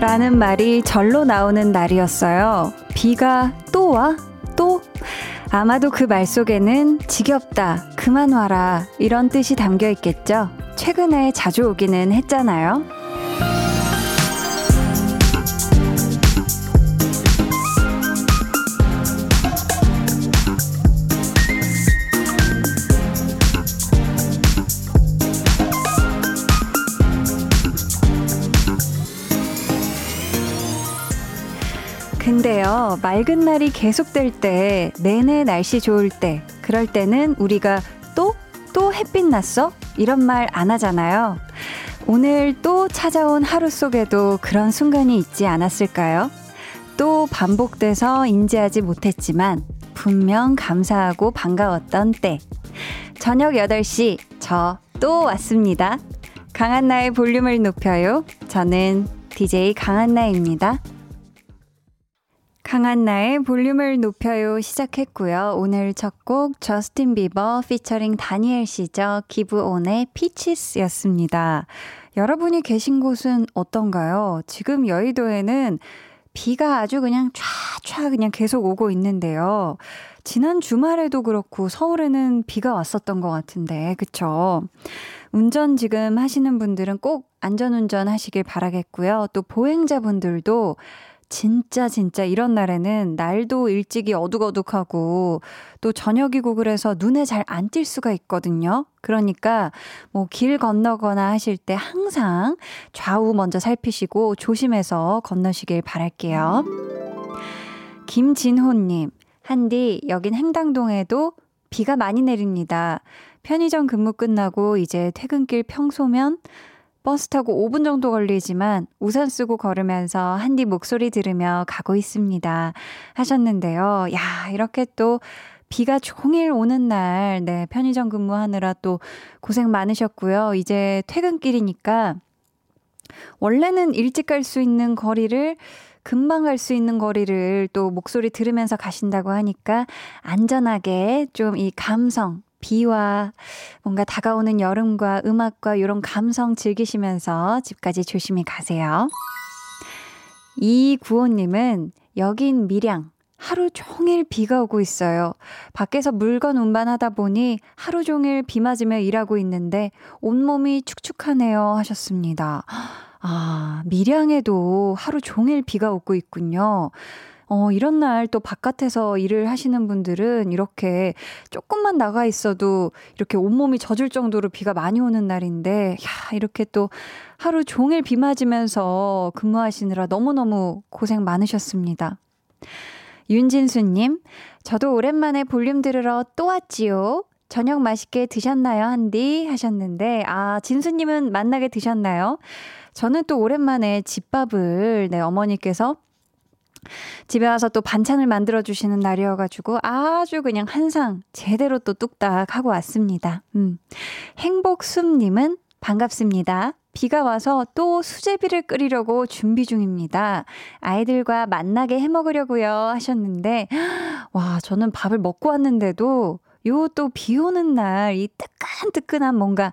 라는 말이 절로 나오는 날이었어요. 비가 또 와? 또? 아마도 그 말 속에는 지겹다, 그만 와라, 이런 뜻이 담겨 있겠죠? 최근에 자주 오기는 했잖아요. 근데요, 맑은 날이 계속될 때, 내내 날씨 좋을 때, 그럴 때는 우리가 또, 또 햇빛 났어? 이런 말 안 하잖아요. 오늘 또 찾아온 하루 속에도 그런 순간이 있지 않았을까요? 또 반복돼서 인지하지 못했지만, 분명 감사하고 반가웠던 때. 저녁 8시, 저 또 왔습니다. 강한나의 볼륨을 높여요. 저는 DJ 강한나입니다. 강한 나의 볼륨을 높여요 시작했고요. 오늘 첫 곡 저스틴 비버 피처링 다니엘 시저 기브온의 피치스였습니다. 여러분이 계신 곳은 어떤가요? 지금 여의도에는 비가 아주 그냥 촤촤 그냥 계속 오고 있는데요. 지난 주말에도 그렇고 서울에는 비가 왔었던 것 같은데, 그쵸? 운전 지금 하시는 분들은 꼭 안전운전 하시길 바라겠고요. 또 보행자분들도 진짜 진짜 이런 날에는 날도 일찍이 어둑어둑하고 또 저녁이고 그래서 눈에 잘 안 띌 수가 있거든요. 그러니까 뭐 길 건너거나 하실 때 항상 좌우 먼저 살피시고 조심해서 건너시길 바랄게요. 김진호님, 한디, 여긴 행당동에도 비가 많이 내립니다. 편의점 근무 끝나고 이제 퇴근길 평소면 버스 타고 5분 정도 걸리지만 우산 쓰고 걸으면서 한디 목소리 들으며 가고 있습니다. 하셨는데요. 야, 이렇게 또 비가 종일 오는 날, 네, 편의점 근무하느라 또 고생 많으셨고요. 이제 퇴근길이니까 원래는 일찍 갈 수 있는 거리를 금방 갈 수 있는 거리를 또 목소리 들으면서 가신다고 하니까 안전하게 좀 이 감성, 비와 뭔가 다가오는 여름과 음악과 이런 감성 즐기시면서 집까지 조심히 가세요. 이구호님은 여긴 밀양. 하루 종일 비가 오고 있어요. 밖에서 물건 운반하다 보니 하루 종일 비 맞으며 일하고 있는데 온몸이 축축하네요 하셨습니다. 아, 밀양에도 하루 종일 비가 오고 있군요. 어, 이런 날 또 바깥에서 일을 하시는 분들은 이렇게 조금만 나가 있어도 이렇게 온몸이 젖을 정도로 비가 많이 오는 날인데, 야, 이렇게 또 하루 종일 비 맞으면서 근무하시느라 너무너무 고생 많으셨습니다. 윤진수님, 저도 오랜만에 볼륨 들으러 또 왔지요. 저녁 맛있게 드셨나요, 한디? 하셨는데, 아, 진수님은 만나게 드셨나요? 저는 또 오랜만에 집밥을, 네, 어머니께서 집에 와서 또 반찬을 만들어 주시는 날이어가지고 아주 그냥 한상 제대로 또 뚝딱 하고 왔습니다. 음. 행복숨님은 반갑습니다. 비가 와서 또 수제비를 끓이려고 준비 중입니다. 아이들과 만나게 해 먹으려고요 하셨는데 와 저는 밥을 먹고 왔는데도 요 또 비 오는 날 이 뜨끈뜨끈한 뭔가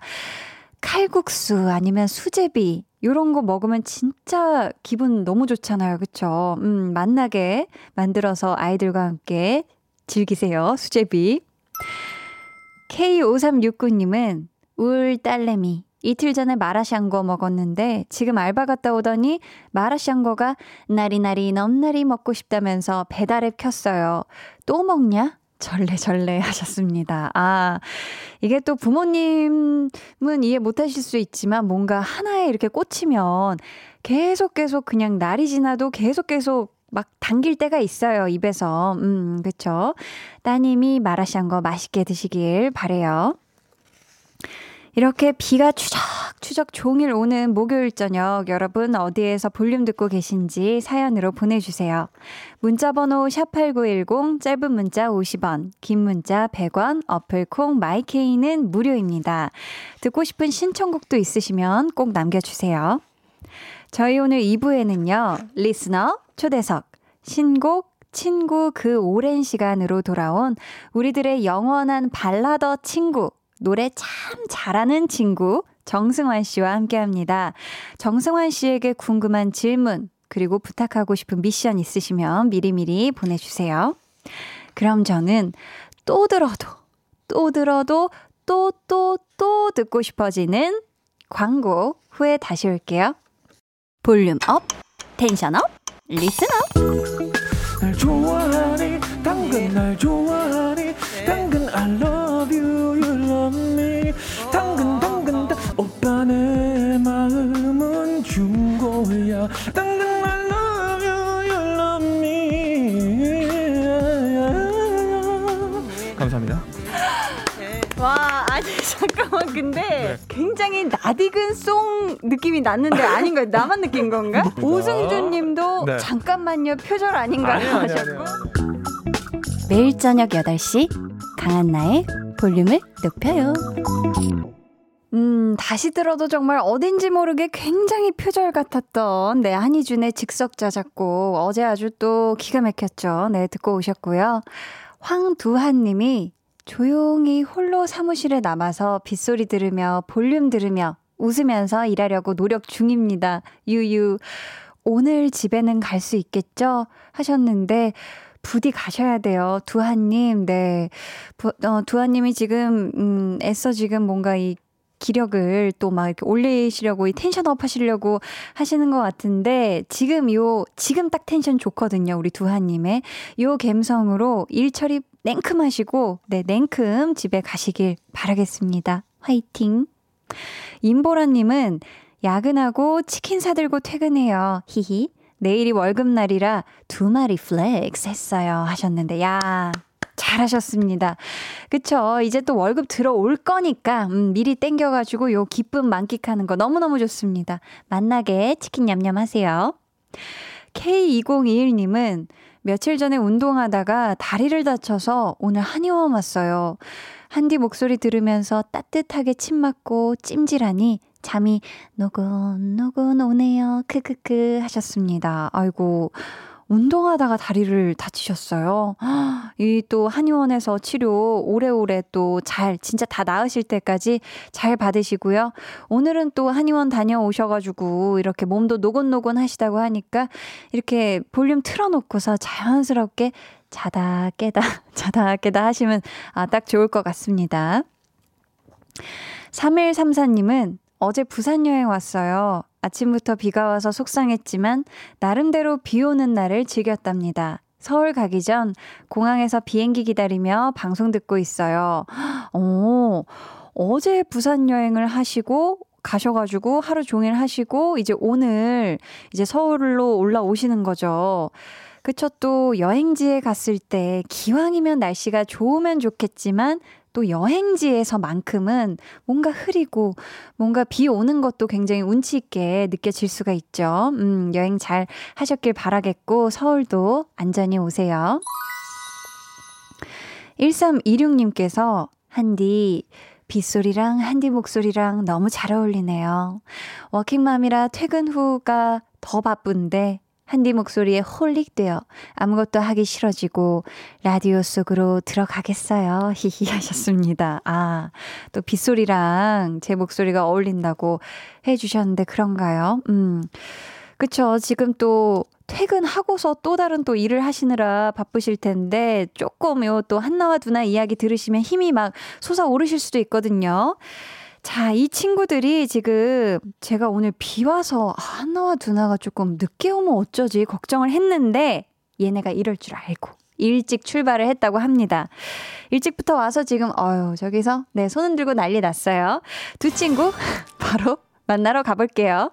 칼국수 아니면 수제비 요런 거 먹으면 진짜 기분 너무 좋잖아요. 그쵸? 음, 만나게 만들어서 아이들과 함께 즐기세요. 수제비. K5369님은 울 딸내미. 이틀 전에 마라샹궈 먹었는데 지금 알바 갔다 오더니 마라샹궈가 나리나리 넘나리 먹고 싶다면서 배달앱 켰어요. 또 먹냐? 절레절레 하셨습니다. 아, 이게 또 부모님은 이해 못 하실 수 있지만 뭔가 하나에 이렇게 꽂히면 계속 계속 그냥 날이 지나도 계속 계속 막 당길 때가 있어요, 입에서. 음, 그쵸. 따님이 마라샹궈 맛있게 드시길 바래요 이렇게 비가 추적추적 종일 오는 목요일 저녁 여러분 어디에서 볼륨 듣고 계신지 사연으로 보내주세요. 문자번호 샵8910 짧은 문자 50원 긴 문자 100원 어플콩 마이케이는 무료입니다. 듣고 싶은 신청곡도 있으시면 꼭 남겨주세요. 저희 오늘 2부에는요. 리스너 초대석 신곡 친구 그 오랜 시간으로 돌아온 우리들의 영원한 발라더 친구 노래 참 잘하는 친구 정승환 씨와 함께 합니다. 정승환 씨에게 궁금한 질문, 그리고 부탁하고 싶은 미션 있으시면 미리미리 보내주세요. 그럼 저는 또 들어도, 또 들어도, 또, 또, 또 듣고 싶어지는 광고 후에 다시 올게요. volume up, tension up, listen up. 날 좋아하니, 당근 날 좋아하니, 중고야. 당근 I love you, you love me. 감사합니다. 와, 아니, 잠깐만, 근데 네. 굉장히 나디근 송 느낌이 났는데 아닌가요? 나만 느낀 건가? 오승준 님도 네. 잠깐만요, 표절 아닌가 아니요, 하셨고. 매일 저녁 8시, 강한나의 볼륨을 높여요. 음, 다시 들어도 정말 어딘지 모르게 굉장히 표절 같았던, 네, 한희준의 즉석자 작곡. 어제 아주 또 기가 막혔죠. 네, 듣고 오셨고요. 황두한 님이 조용히 홀로 사무실에 남아서 빗소리 들으며 볼륨 들으며 웃으면서 일하려고 노력 중입니다. 유유. 오늘 집에는 갈 수 있겠죠? 하셨는데, 부디 가셔야 돼요. 두한님, 네. 부, 어, 두한님이 지금, 음, 애써 지금 뭔가 이 기력을 또 막 이렇게 올리시려고 이 tension up 하시려고 하시는 것 같은데 지금 요 지금 딱 텐션 좋거든요 우리 두한님의. 요 감성으로 일 처리 냉큼 하시고 네 냉큼 집에 가시길 바라겠습니다. 화이팅! 임보라님은 야근하고 치킨 사들고 퇴근해요. 히히. 내일이 월급날이라 두 마리 flex 했어요 하셨는데 야 잘하셨습니다. 그쵸. 이제 또 월급 들어올 거니까, 음, 미리 땡겨가지고 요 기쁨 만끽하는 거 너무너무 좋습니다. 맛나게 치킨 냠냠 하세요. K2021님은 며칠 전에 운동하다가 다리를 다쳐서 오늘 한의원 왔어요. 한디 목소리 들으면서 따뜻하게 침 맞고 찜질하니 잠이 노곤노곤 오네요. 크크크 하셨습니다. 아이고. 운동하다가 다리를 다치셨어요. 이 또 한의원에서 치료 오래오래 또 잘, 진짜 다 나으실 때까지 잘 받으시고요. 오늘은 또 한의원 다녀오셔가지고 이렇게 몸도 노곤노곤 하시다고 하니까 이렇게 볼륨 틀어놓고서 자연스럽게 자다 깨다, 자다 깨다 하시면 아, 딱 좋을 것 같습니다. 3134님은 어제 부산 여행 왔어요. 아침부터 비가 와서 속상했지만 나름대로 비 오는 날을 즐겼답니다. 서울 가기 전 공항에서 비행기 기다리며 방송 듣고 있어요. 오, 어제 부산 여행을 하시고 가셔가지고 하루 종일 하시고 이제 오늘 이제 서울로 올라오시는 거죠. 그쵸. 또 여행지에 갔을 때 기왕이면 날씨가 좋으면 좋겠지만 또 여행지에서만큼은 뭔가 흐리고 뭔가 비 오는 것도 굉장히 운치 있게 느껴질 수가 있죠. 음, 여행 잘 하셨길 바라겠고 서울도 안전히 오세요. 1326님께서 한디 빗소리랑 한디 목소리랑 너무 잘 어울리네요. 워킹맘이라 퇴근 후가 더 바쁜데 한디 목소리에 홀릭되어 아무것도 하기 싫어지고 라디오 속으로 들어가겠어요. 히히 하셨습니다. 아, 또 빗소리랑 제 목소리가 어울린다고 해 주셨는데 그런가요? 음. 그쵸. 지금 또 퇴근하고서 또 다른 또 일을 하시느라 바쁘실 텐데 조금 요 또 한나와 두나 이야기 들으시면 힘이 막 솟아오르실 수도 있거든요. 자, 이 친구들이 지금 제가 오늘 비 와서 하나와 두나가 조금 늦게 오면 어쩌지 걱정을 했는데 얘네가 이럴 줄 알고 일찍 출발을 했다고 합니다. 일찍부터 와서 지금 어유 저기서 네 손은 들고 난리 났어요. 두 친구 바로 만나러 가볼게요.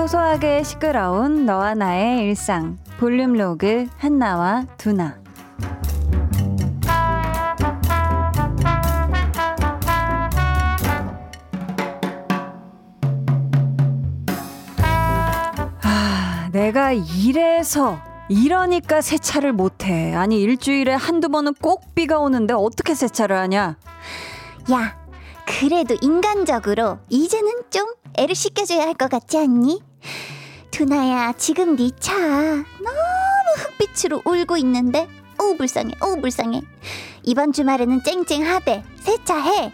소소하게 시끄러운 너와 나의 일상 볼륨 로그 한나와 두나 아, 내가 이래서 이러니까 세차를 못해. 아니 일주일에 한두 번은 꼭 비가 오는데 어떻게 세차를 하냐? 야, 그래도 인간적으로 이제는 좀 애를 씻겨줘야 할 것 같지 않니? 두나야, 지금 네 차 너무 흑빛으로 울고 있는데, 오 불쌍해, 오 불쌍해. 이번 주말에는 쨍쨍하대. 세차해.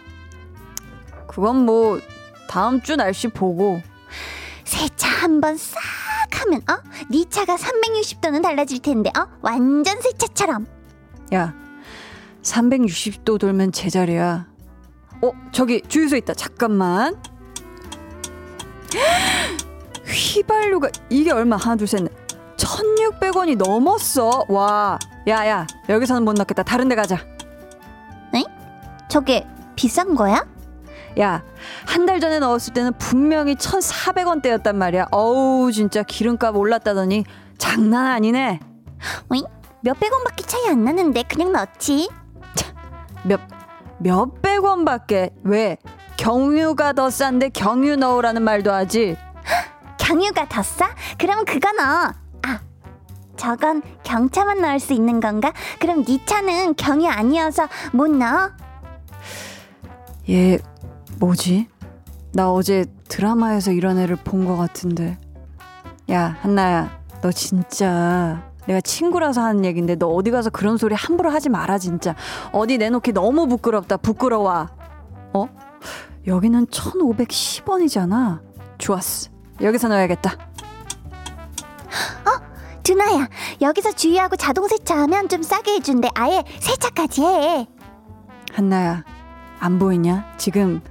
그건 뭐 다음 주 날씨 보고 세차 한번 싹 하면 어? 네 차가 360도는 달라질 텐데 어? 완전 새 차처럼. 야 360도 돌면 제자리야. 어 저기 주유소 있다. 잠깐만. 휘발유가 이게 얼마 하나 둘 셋 1600원이 넘었어. 와. 야야 여기서는 못 넣겠다. 다른 데 가자. 에? 저게 비싼 거야? 야, 한 달 전에 넣었을 때는 분명히 1,400원대였단 말이야. 어우, 진짜 기름값 올랐다더니 장난 아니네. 어이? 몇백 원밖에 차이 안 나는데 그냥 넣지. 몇, 몇백 원밖에. 왜? 경유가 더 싼데 경유 넣으라는 말도 하지. 경유가 더 싸? 그럼 그거 넣어. 아, 저건 경차만 넣을 수 있는 건가? 그럼 네 차는 경유 아니어서 못 넣어? 얘, 뭐지? 나 어제 드라마에서 이런 애를 본 것 같은데. 야, 한나야, 너 진짜 내가 친구라서 하는 얘긴데 너 어디 가서 그런 소리 함부로 하지 마라 진짜. 어디 내놓기 너무 부끄럽다. 부끄러워. 어? 여기는 1,510원이잖아. 좋았어. 여기서 넣어야겠다. 두나야, 여기서 주유하고 자동 세차하면 좀 싸게 해준대. 아예 세차까지 해. 한나야, 안 보이냐? 지금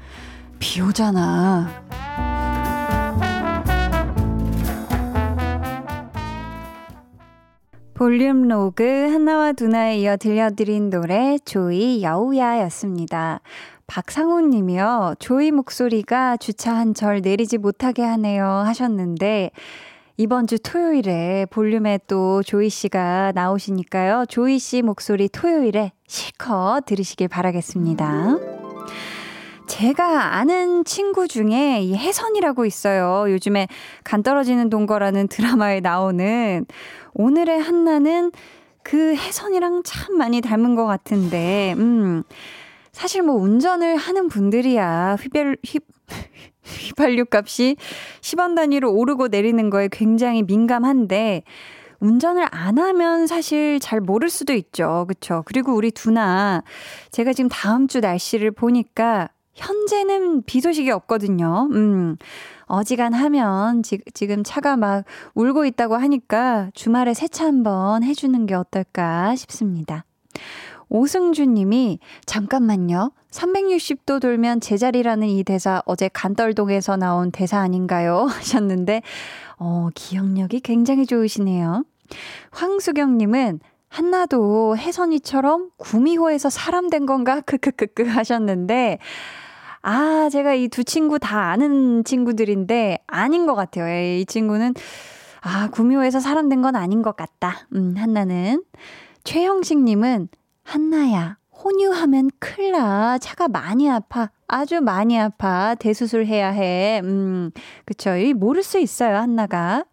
비 오잖아. 볼륨 로그 한나와 두나에 이어 들려드린 노래 조이 여우야였습니다. 박상훈 님이요. 조이 목소리가 주차 한 절 내리지 못하게 하네요 하셨는데 이번 주 토요일에 볼륨에 또 조이 씨가 나오시니까요. 조이 씨 목소리 토요일에 실컷 들으시길 바라겠습니다. 제가 아는 친구 중에 이 혜선이라고 있어요. 요즘에 간 떨어지는 동거라는 드라마에 나오는 오늘의 한나는 그 혜선이랑 참 많이 닮은 것 같은데, 음. 사실 뭐 운전을 하는 분들이야 휘발, 휘, 휘발유 값이 10원 단위로 오르고 내리는 거에 굉장히 민감한데, 운전을 안 하면 사실 잘 모를 수도 있죠. 그쵸? 그리고 우리 두나, 제가 지금 다음 주 날씨를 보니까 현재는 비 소식이 없거든요. 음. 어지간하면 지, 지금 차가 막 울고 있다고 하니까 주말에 세차 한번 해주는 게 어떨까 싶습니다. 오승준 님이 잠깐만요. 360도 돌면 제자리라는 이 대사 어제 간떨동에서 나온 대사 아닌가요? 하셨는데 어, 기억력이 굉장히 좋으시네요. 황수경 님은 한나도 혜선이처럼 구미호에서 사람 된 건가? 크크크크 하셨는데 아, 제가 이 두 친구 다 아는 친구들인데 아닌 것 같아요. 예, 이 친구는 아, 구미호에서 사람 된 건 아닌 것 같다. 음, 한나는. 최형식 님은 한나야, 혼유하면 큰일 나. 차가 많이 아파. 아주 많이 아파. 대수술 해야 해. 음, 그쵸. 이 모를 수 있어요, 한나가.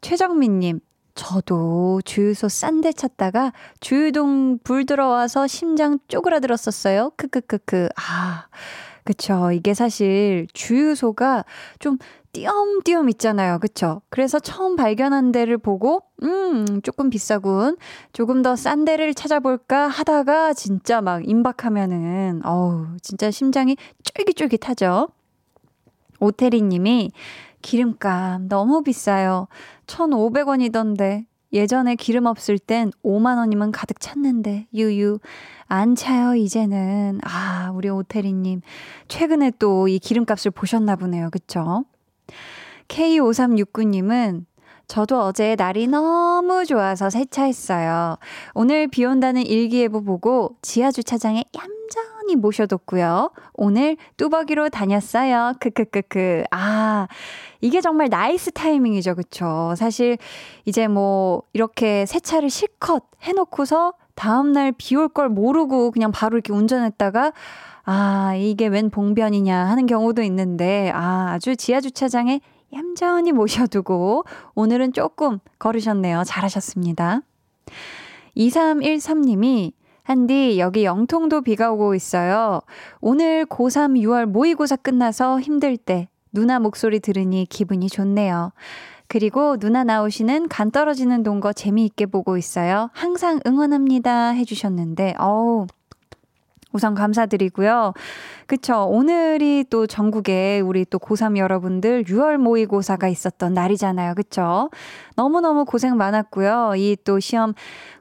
최정민 님, 저도 주유소 싼 데 찾다가 주유동 불 들어와서 심장 쪼그라들었었어요. 크크크크. 아, 그쵸. 이게 사실 주유소가 좀 띄엄띄엄 있잖아요. 그쵸? 그래서 처음 발견한 데를 보고, 음, 조금 비싸군. 조금 더 싼 데를 찾아볼까 하다가 진짜 막 임박하면은, 어우, 진짜 심장이 쫄깃쫄깃하죠? 오태리 님이 기름값 너무 비싸요. 1,500원이던데. 예전에 기름 없을 땐 5만 원이면 가득 찼는데, 유유. 안 차요, 이제는. 아, 우리 오태리님. 최근에 또 이 기름값을 보셨나 보네요. 그쵸? K5369님은 저도 어제 날이 너무 좋아서 세차했어요. 오늘 비 온다는 일기예보 보고 지하 주차장에 얌전 히 얌전히 모셔뒀고요. 오늘 뚜벅이로 다녔어요. 크크크크. 아, 이게 정말 nice timing이죠. 그쵸? 사실 이제 뭐 이렇게 세차를 실컷 해놓고서 다음날 비 올 걸 모르고 그냥 바로 이렇게 운전했다가 아, 이게 웬 봉변이냐 하는 경우도 있는데, 아, 아주 지하주차장에 얌전히 모셔두고 오늘은 조금 걸으셨네요. 잘하셨습니다. 2313님이 한디 여기 영통도 비가 오고 있어요. 오늘 고3 6월 모의고사 끝나서 힘들 때 누나 목소리 들으니 기분이 좋네요. 그리고 누나 나오시는 간 떨어지는 동거 재미있게 보고 있어요. 항상 응원합니다 해주셨는데 어우 우선 감사드리고요. 그쵸. 오늘이 또 전국에 우리 또 고3 여러분들 6월 모의고사가 있었던 날이잖아요. 그쵸. 너무너무 고생 많았고요. 이 또 시험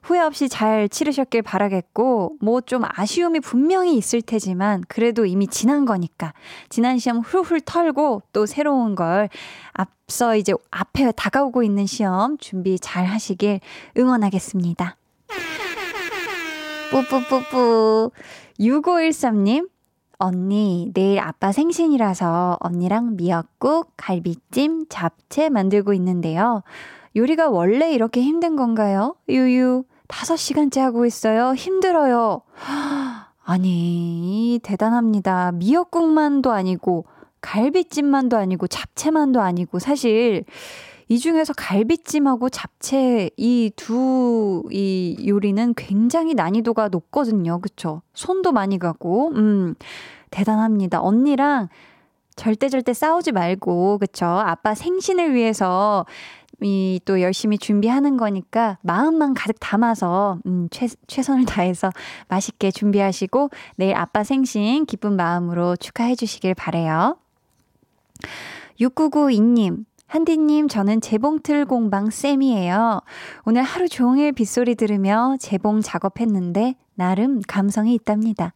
후회 없이 잘 치르셨길 바라겠고, 뭐 좀 아쉬움이 분명히 있을 테지만, 그래도 이미 지난 거니까, 지난 시험 훌훌 털고 또 새로운 걸 앞서 이제 앞에 다가오고 있는 시험 준비 잘 하시길 응원하겠습니다. 뿌뿌뿌뿌. 6513님, 언니, 내일 아빠 생신이라서 언니랑 미역국, 갈비찜, 잡채 만들고 있는데요. 요리가 원래 이렇게 힘든 건가요? 유유, 5시간째 하고 있어요. 힘들어요. 아니, 대단합니다. 미역국만도 아니고, 갈비찜만도 아니고, 잡채만도 아니고, 사실, 이 중에서 갈비찜하고 잡채 이두이 요리는 굉장히 난이도가 높거든요. 그쵸? 손도 많이 가고, 음, 대단합니다. 언니랑 절대 절대 싸우지 말고, 그쵸? 아빠 생신을 위해서 이 또 열심히 준비하는 거니까 마음만 가득 담아서, 음, 최, 최선을 다해서 맛있게 준비하시고, 내일 아빠 생신 기쁜 마음으로 축하해 주시길 바래요 6992님, 한디님, 저는 재봉틀 공방 쌤이에요. 오늘 하루 종일 빗소리 들으며 재봉 작업했는데, 나름 감성이 있답니다.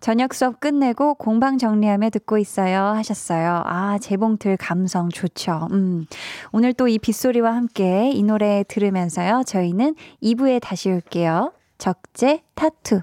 저녁 수업 끝내고 공방 정리하며 듣고 있어요. 하셨어요. 아, 재봉틀 감성 좋죠. 음. 오늘 또 이 빗소리와 함께 이 노래 들으면서요. 저희는 2부에 다시 올게요. 적재 타투.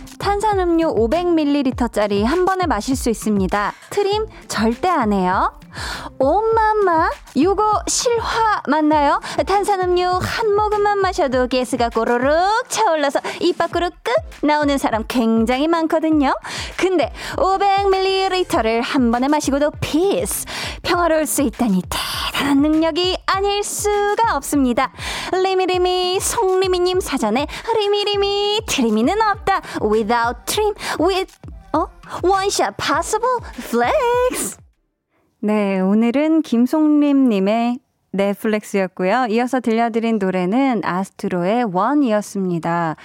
탄산음료 500ml짜리 한 번에 마실 수 있습니다. 트림 절대 안 해요. 엄마마, 요거 실화 맞나요? 탄산음료 한 모금만 마셔도 가스가 꼬르륵 차올라서 입 밖으로 끅 나오는 사람 굉장히 많거든요. 근데 500ml를 한 번에 마시고도 peace, 평화로울 수 있다니 대단한 능력이 아닐 수가 없습니다. 리미리미, 송리미님 사전에 리미리미, 트리미는 없다. Without trim, with, 어? 원샷 possible, flex. 네, 오늘은 김송림님의 넷플렉스였고요. 이어서 들려드린 노래는 아스트로의 원이었습니다.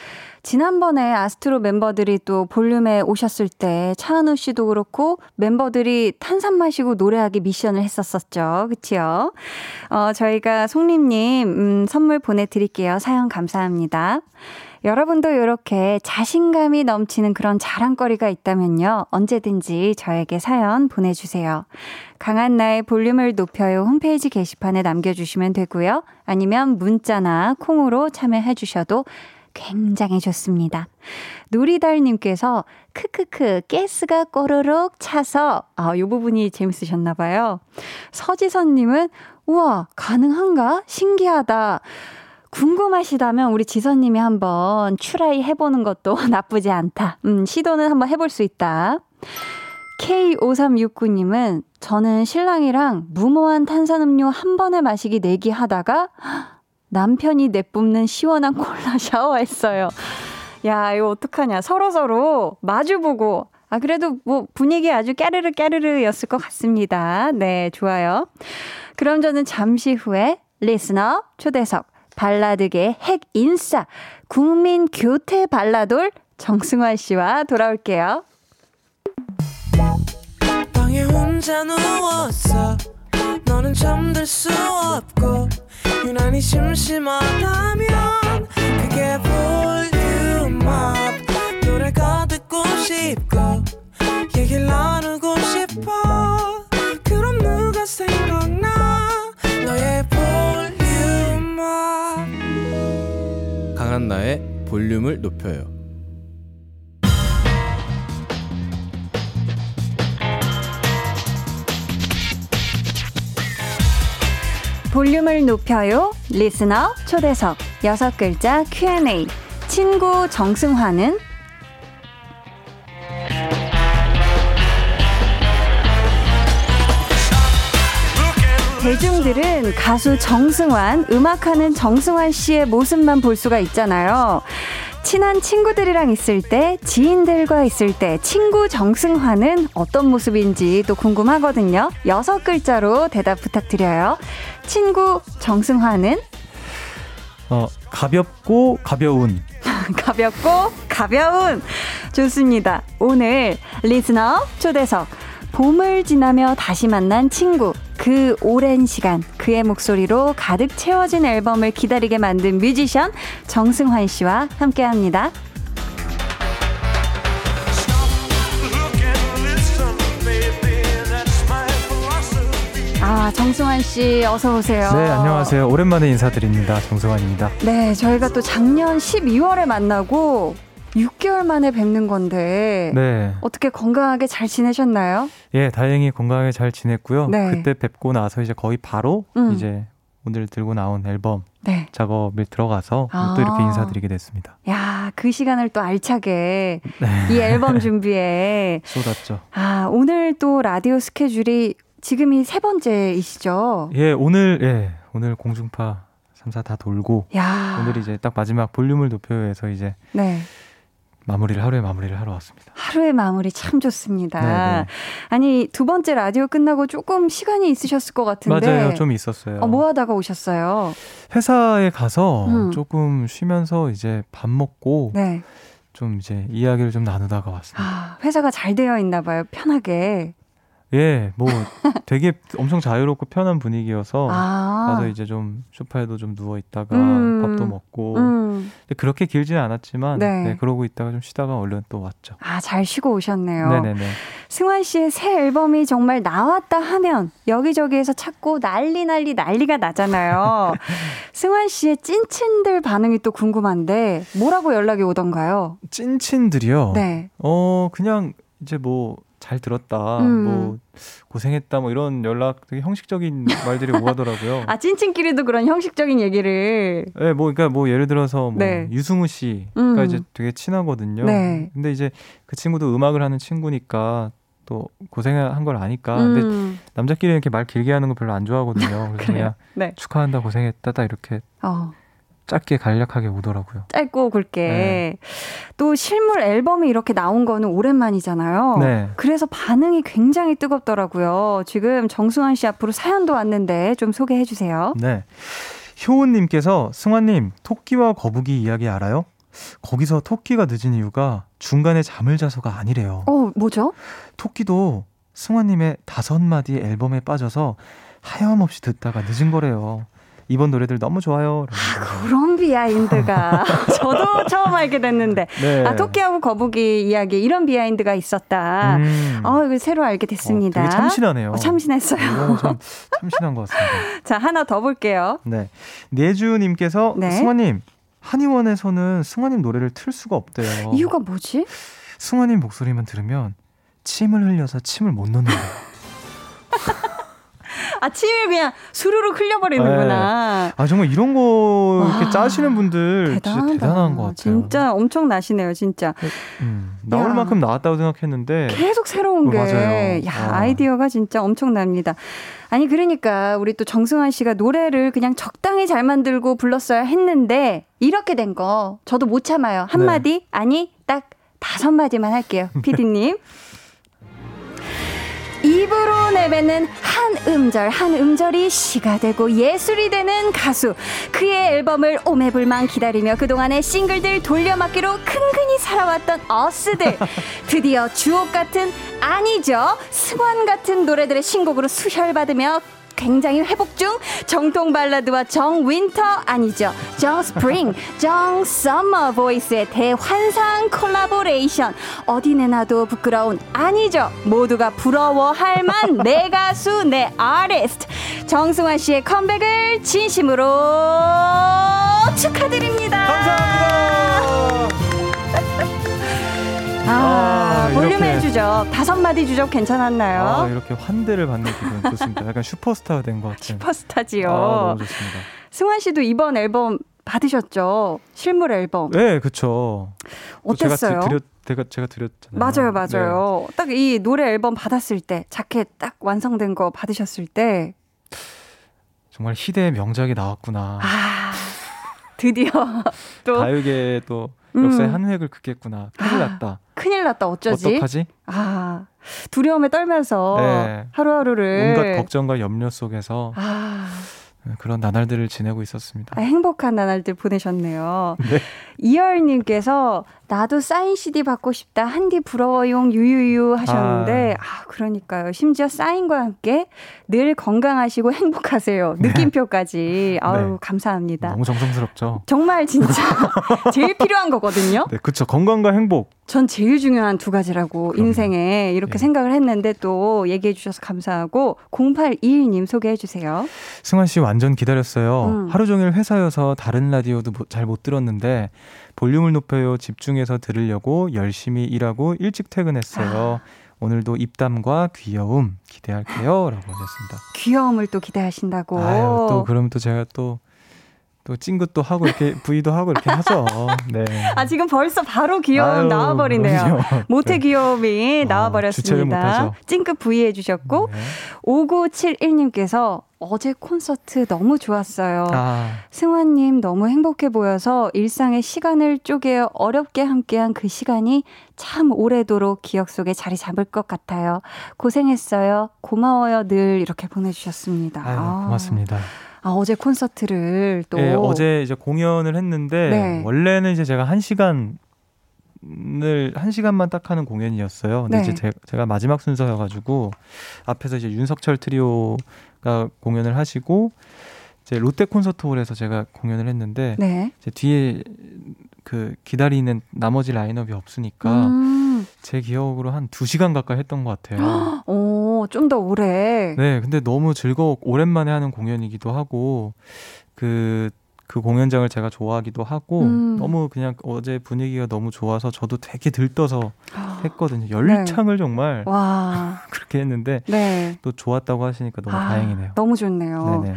지난번에 아스트로 멤버들이 또 볼륨에 오셨을 때 차은우 씨도 그렇고 멤버들이 탄산 마시고 노래하기 미션을 했었었죠. 그치요? 어, 저희가 송림님, 음, 선물 보내드릴게요. 사연 감사합니다. 여러분도 이렇게 자신감이 넘치는 그런 자랑거리가 있다면요. 언제든지 저에게 사연 보내주세요. 강한 나의 볼륨을 높여요 홈페이지 게시판에 남겨주시면 되고요. 아니면 문자나 콩으로 참여해 주셔도 굉장히 좋습니다. 누리달님께서 크크크 가스가 꼬르륵 차서 아, 요 부분이 재밌으셨나봐요. 서지선님은 우와 가능한가? 신기하다. 궁금하시다면 우리 지선님이 한번 추라이 해보는 것도 나쁘지 않다. 음, 시도는 한번 해볼 수 있다. K5369님은 저는 신랑이랑 무모한 탄산음료 한 번에 마시기 내기 하다가 남편이 내뿜는 시원한 콜라 샤워했어요. 야, 이거 어떡하냐. 서로서로 마주보고. 아, 그래도 뭐 분위기 아주 깨르르 깨르르 였을 것 같습니다. 네, 좋아요. 그럼 저는 잠시 후에 리스너 초대석 발라드계 핵 인싸 국민 교태 발라돌 정승환 씨와 돌아올게요. 너는 잠들 수 없고 유난히 심심하다면 그게 볼륨업. 노래가 듣고 싶고 얘기를 나누고 싶어. 그럼 누가 생각나 한나의 볼륨을 높여요 볼륨을 높여요. 리스너 초대석 여섯 글자 Q&A. 친구 정승화는 대중들은 가수 정승환, 음악하는 정승환 씨의 모습만 볼 수가 있잖아요. 친한 친구들이랑 있을 때, 지인들과 있을 때, 친구 정승환은 어떤 모습인지 또 궁금하거든요. 여섯 글자로 대답 부탁드려요. 친구 정승환은? 어, 가볍고 가벼운. 가볍고 가벼운. 좋습니다. 오늘 리스너 초대석. 봄을 지나며 다시 만난 친구. 그 오랜 시간 그의 목소리로 가득 채워진 앨범을 기다리게 만든 뮤지션 정승환 씨와 함께 합니다. 아, 정승환 씨 어서 오세요. 네, 안녕하세요. 오랜만에 인사드립니다. 정승환입니다. 네, 저희가 또 작년 12월에 만나고 6개월 만에 뵙는 건데 네. 어떻게 건강하게 잘 지내셨나요? 예, 다행히 건강하게 잘 지냈고요. 네. 그때 뵙고 나서 이제 거의 바로 음. 이제 오늘 들고 나온 앨범 네. 작업에 들어가서 아. 또 이렇게 인사드리게 됐습니다. 야, 그 시간을 또 알차게 네. 이 앨범 준비에 쏟았죠. 아, 오늘 또 라디오 스케줄이 지금이 세 번째이시죠? 예, 오늘 예, 오늘 공중파 3사 다 돌고 야. 오늘 이제 딱 마지막 볼륨을 높여서 이제 네. 마무리를 하루에 마무리를 하러 왔습니다. 하루의 마무리 참 좋습니다. 네네. 네. 아니 두 번째 라디오 끝나고 조금 시간이 있으셨을 것 같은데 맞아요, 좀 있었어요. 어, 뭐 하다가 오셨어요? 회사에 가서 음. 조금 쉬면서 이제 밥 먹고 네. 좀 이제 이야기를 좀 나누다가 왔습니다. 아, 회사가 잘 되어 있나 봐요, 편하게. 예, 뭐 되게 엄청 자유롭고 편한 분위기여서 아. 가서 이제 좀 소파에도 좀 누워 있다가 음. 밥도 먹고 음. 그렇게 길지는 않았지만 네. 네. 그러고 있다가 좀 쉬다가 얼른 또 왔죠. 아, 잘 쉬고 오셨네요. 네네네. 승환 씨의 새 앨범이 정말 나왔다 하면 여기저기에서 찾고 난리 난리 난리가 나잖아요. 승환 씨의 찐친들 반응이 또 궁금한데 뭐라고 연락이 오던가요? 찐친들이요? 네. 어, 그냥 이제 뭐 잘 들었다, 음. 뭐 고생했다, 뭐 이런 연락 되게 형식적인 말들이 오가더라고요. 아 찐친끼리도 그런 형식적인 얘기를. 네, 뭐 그러니까 뭐 예를 들어서 뭐 네. 유승우 씨가 음. 이제 되게 친하거든요. 네. 근데 이제 그 친구도 음악을 하는 친구니까 또 고생한 걸 아니까. 음. 근데 남자끼리 이렇게 말 길게 하는 거 별로 안 좋아하거든요. 그래서 그냥 네. 축하한다, 고생했다, 딱 이렇게. 어. 짧게 간략하게 오더라고요. 짧고 굵게. 네. 또 실물 앨범이 이렇게 나온 거는 오랜만이잖아요. 네. 그래서 반응이 굉장히 뜨겁더라고요. 지금 정승환 씨 앞으로 사연도 왔는데 좀 소개해 주세요. 네. 효은님께서 승환님 토끼와 거북이 이야기 알아요? 거기서 토끼가 늦은 이유가 중간에 잠을 자서가 아니래요. 어, 뭐죠? 토끼도 승환님의 다섯 마디 앨범에 빠져서 하염없이 듣다가 늦은 거래요. 이번 노래들 너무 좋아요. 아, 그런 비하인드가 저도 처음 알게 됐는데 네. 아 토끼하고 거북이 이야기 이런 비하인드가 있었다. 음. 어 이거 새로 알게 됐습니다. 어, 참신하네요. 어, 참신했어요. 참, 참신한 것 같습니다. 자 하나 더 볼게요. 네 내주님께서 네. 승환님 한의원에서는 승환님 노래를 틀 수가 없대요. 이유가 뭐지? 승환님 목소리만 들으면 침을 흘려서 침을 못 넣는 거예요. 아침에 그냥 수루로 흘려버리는구나. 네. 아 정말 이런 거 이렇게 짜시는 분들 대단하다. 진짜 대단한 것 같아요. 진짜 엄청 나시네요, 진짜. 음, 나올 야. 만큼 나왔다고 생각했는데 계속 새로운 어, 게. 맞아요. 야 아. 아이디어가 진짜 엄청납니다. 아니 그러니까 우리 또 정승환 씨가 노래를 그냥 적당히 잘 만들고 불렀어야 했는데 이렇게 된 거 저도 못 참아요. 한 네. 마디 아니 딱 다섯 마디만 할게요. 피디님. 입으로 내뱉는 한 음절 한 음절이 시가 되고 예술이 되는 가수. 그의 앨범을 오매불망 기다리며 그동안의 싱글들 돌려막기로 근근히 살아왔던 어스들. 드디어 주옥 같은 아니죠? 승환 같은 노래들의 신곡으로 수혈받으며 굉장히 회복 중 정통 발라드와 정 winter 아니죠? 정 스프링 정 summer voice의 대환상 콜라보레이션. 어디 내놔도 부끄러운 아니죠? 모두가 부러워할 만 내 가수 내 아티스트. 정승환 씨의 컴백을 진심으로 축하드립니다 볼륨의 주접 다섯 마디 주접 괜찮았나요? 아, 이렇게 환대를 받는 기분 좋습니다. 약간 슈퍼스타가 된 것 같아요. 슈퍼스타지요. 아, 너무 좋습니다. 승환 씨도 이번 앨범 받으셨죠? 실물 앨범. 네, 그렇죠. 어땠어요? 제가, 드렸, 제가, 제가 드렸잖아요. 맞아요, 맞아요. 네. 딱이 노래 앨범 받았을 때, 자켓 딱 완성된 거 받으셨을 때. 정말 희대의 명작이 나왔구나. 아, 드디어 또. 가요계 또 역사의 음. 한 획을 긋겠구나. 큰일 아, 났다. 큰일 났다. 어쩌지? 어떡하지? 아, 두려움에 떨면서 네. 하루하루를 온갖 걱정과 염려 속에서 아. 네, 그런 나날들을 지내고 있었습니다. 아, 행복한 나날들 보내셨네요. 네. 이열님께서 나도 사인 CD 받고 싶다. 한디 부러워용 유유유 하셨는데, 아. 아, 그러니까요. 심지어 사인과 함께 늘 건강하시고 행복하세요. 네. 느낌표까지. 아우, 네. 감사합니다. 너무 정성스럽죠. 정말 진짜 제일 필요한 거거든요. 네, 그쵸. 건강과 행복. 전 제일 중요한 두 가지라고 그럼요. 인생에 이렇게 예. 생각을 했는데 또 얘기해 주셔서 감사하고 0821님 소개해 주세요. 승환 씨 완전 기다렸어요. 음. 하루 종일 회사여서 다른 라디오도 잘 못 들었는데 볼륨을 높여요 집중해서 들으려고 열심히 일하고 일찍 퇴근했어요. 아. 오늘도 입담과 귀여움 기대할게요. 라고 하셨습니다. 귀여움을 또 기대하신다고. 아유, 또 그럼 또 제가 또, 또 찡긋도 하고 이렇게 부위도 하고 이렇게 하죠. 네. 아, 지금 벌써 바로 귀여움 나와버리네요. 모태 네. 귀여움이 어, 나와버렸습니다. 찡긋 부위 해주셨고, 네. 5971님께서 어제 콘서트 너무 좋았어요. 아. 승환님 너무 행복해 보여서 일상의 시간을 쪼개 어렵게 함께한 그 시간이 참 오래도록 기억 속에 자리 잡을 것 같아요. 고생했어요. 고마워요. 늘 이렇게 보내주셨습니다. 아유, 아. 고맙습니다. 아, 어제 콘서트를 또. 네, 어제 이제 공연을 했는데, 네. 원래는 이제 제가 한 시간 한 시간만 딱 하는 공연이었어요. 근데 네. 이제 제, 제가 마지막 순서여가지고 앞에서 이제 윤석철 트리오 가 공연을 하시고 이제 롯데 콘서트홀에서 제가 공연을 했는데 네. 이제 뒤에 그 기다리는 나머지 라인업이 없으니까 음. 제 기억으로 한 2시간 가까이 했던 것 같아요. 오, 좀더 오래. 네, 근데 너무 즐거워 오랜만에 하는 공연이기도 하고 그그 공연장을 제가 좋아하기도 하고 음. 너무 그냥 어제 분위기가 너무 좋아서 저도 되게 들떠서 아. 했거든요. 열창을 네. 정말 와. 그렇게 했는데 네. 또 좋았다고 하시니까 너무 아, 다행이네요. 너무 좋네요. 네네.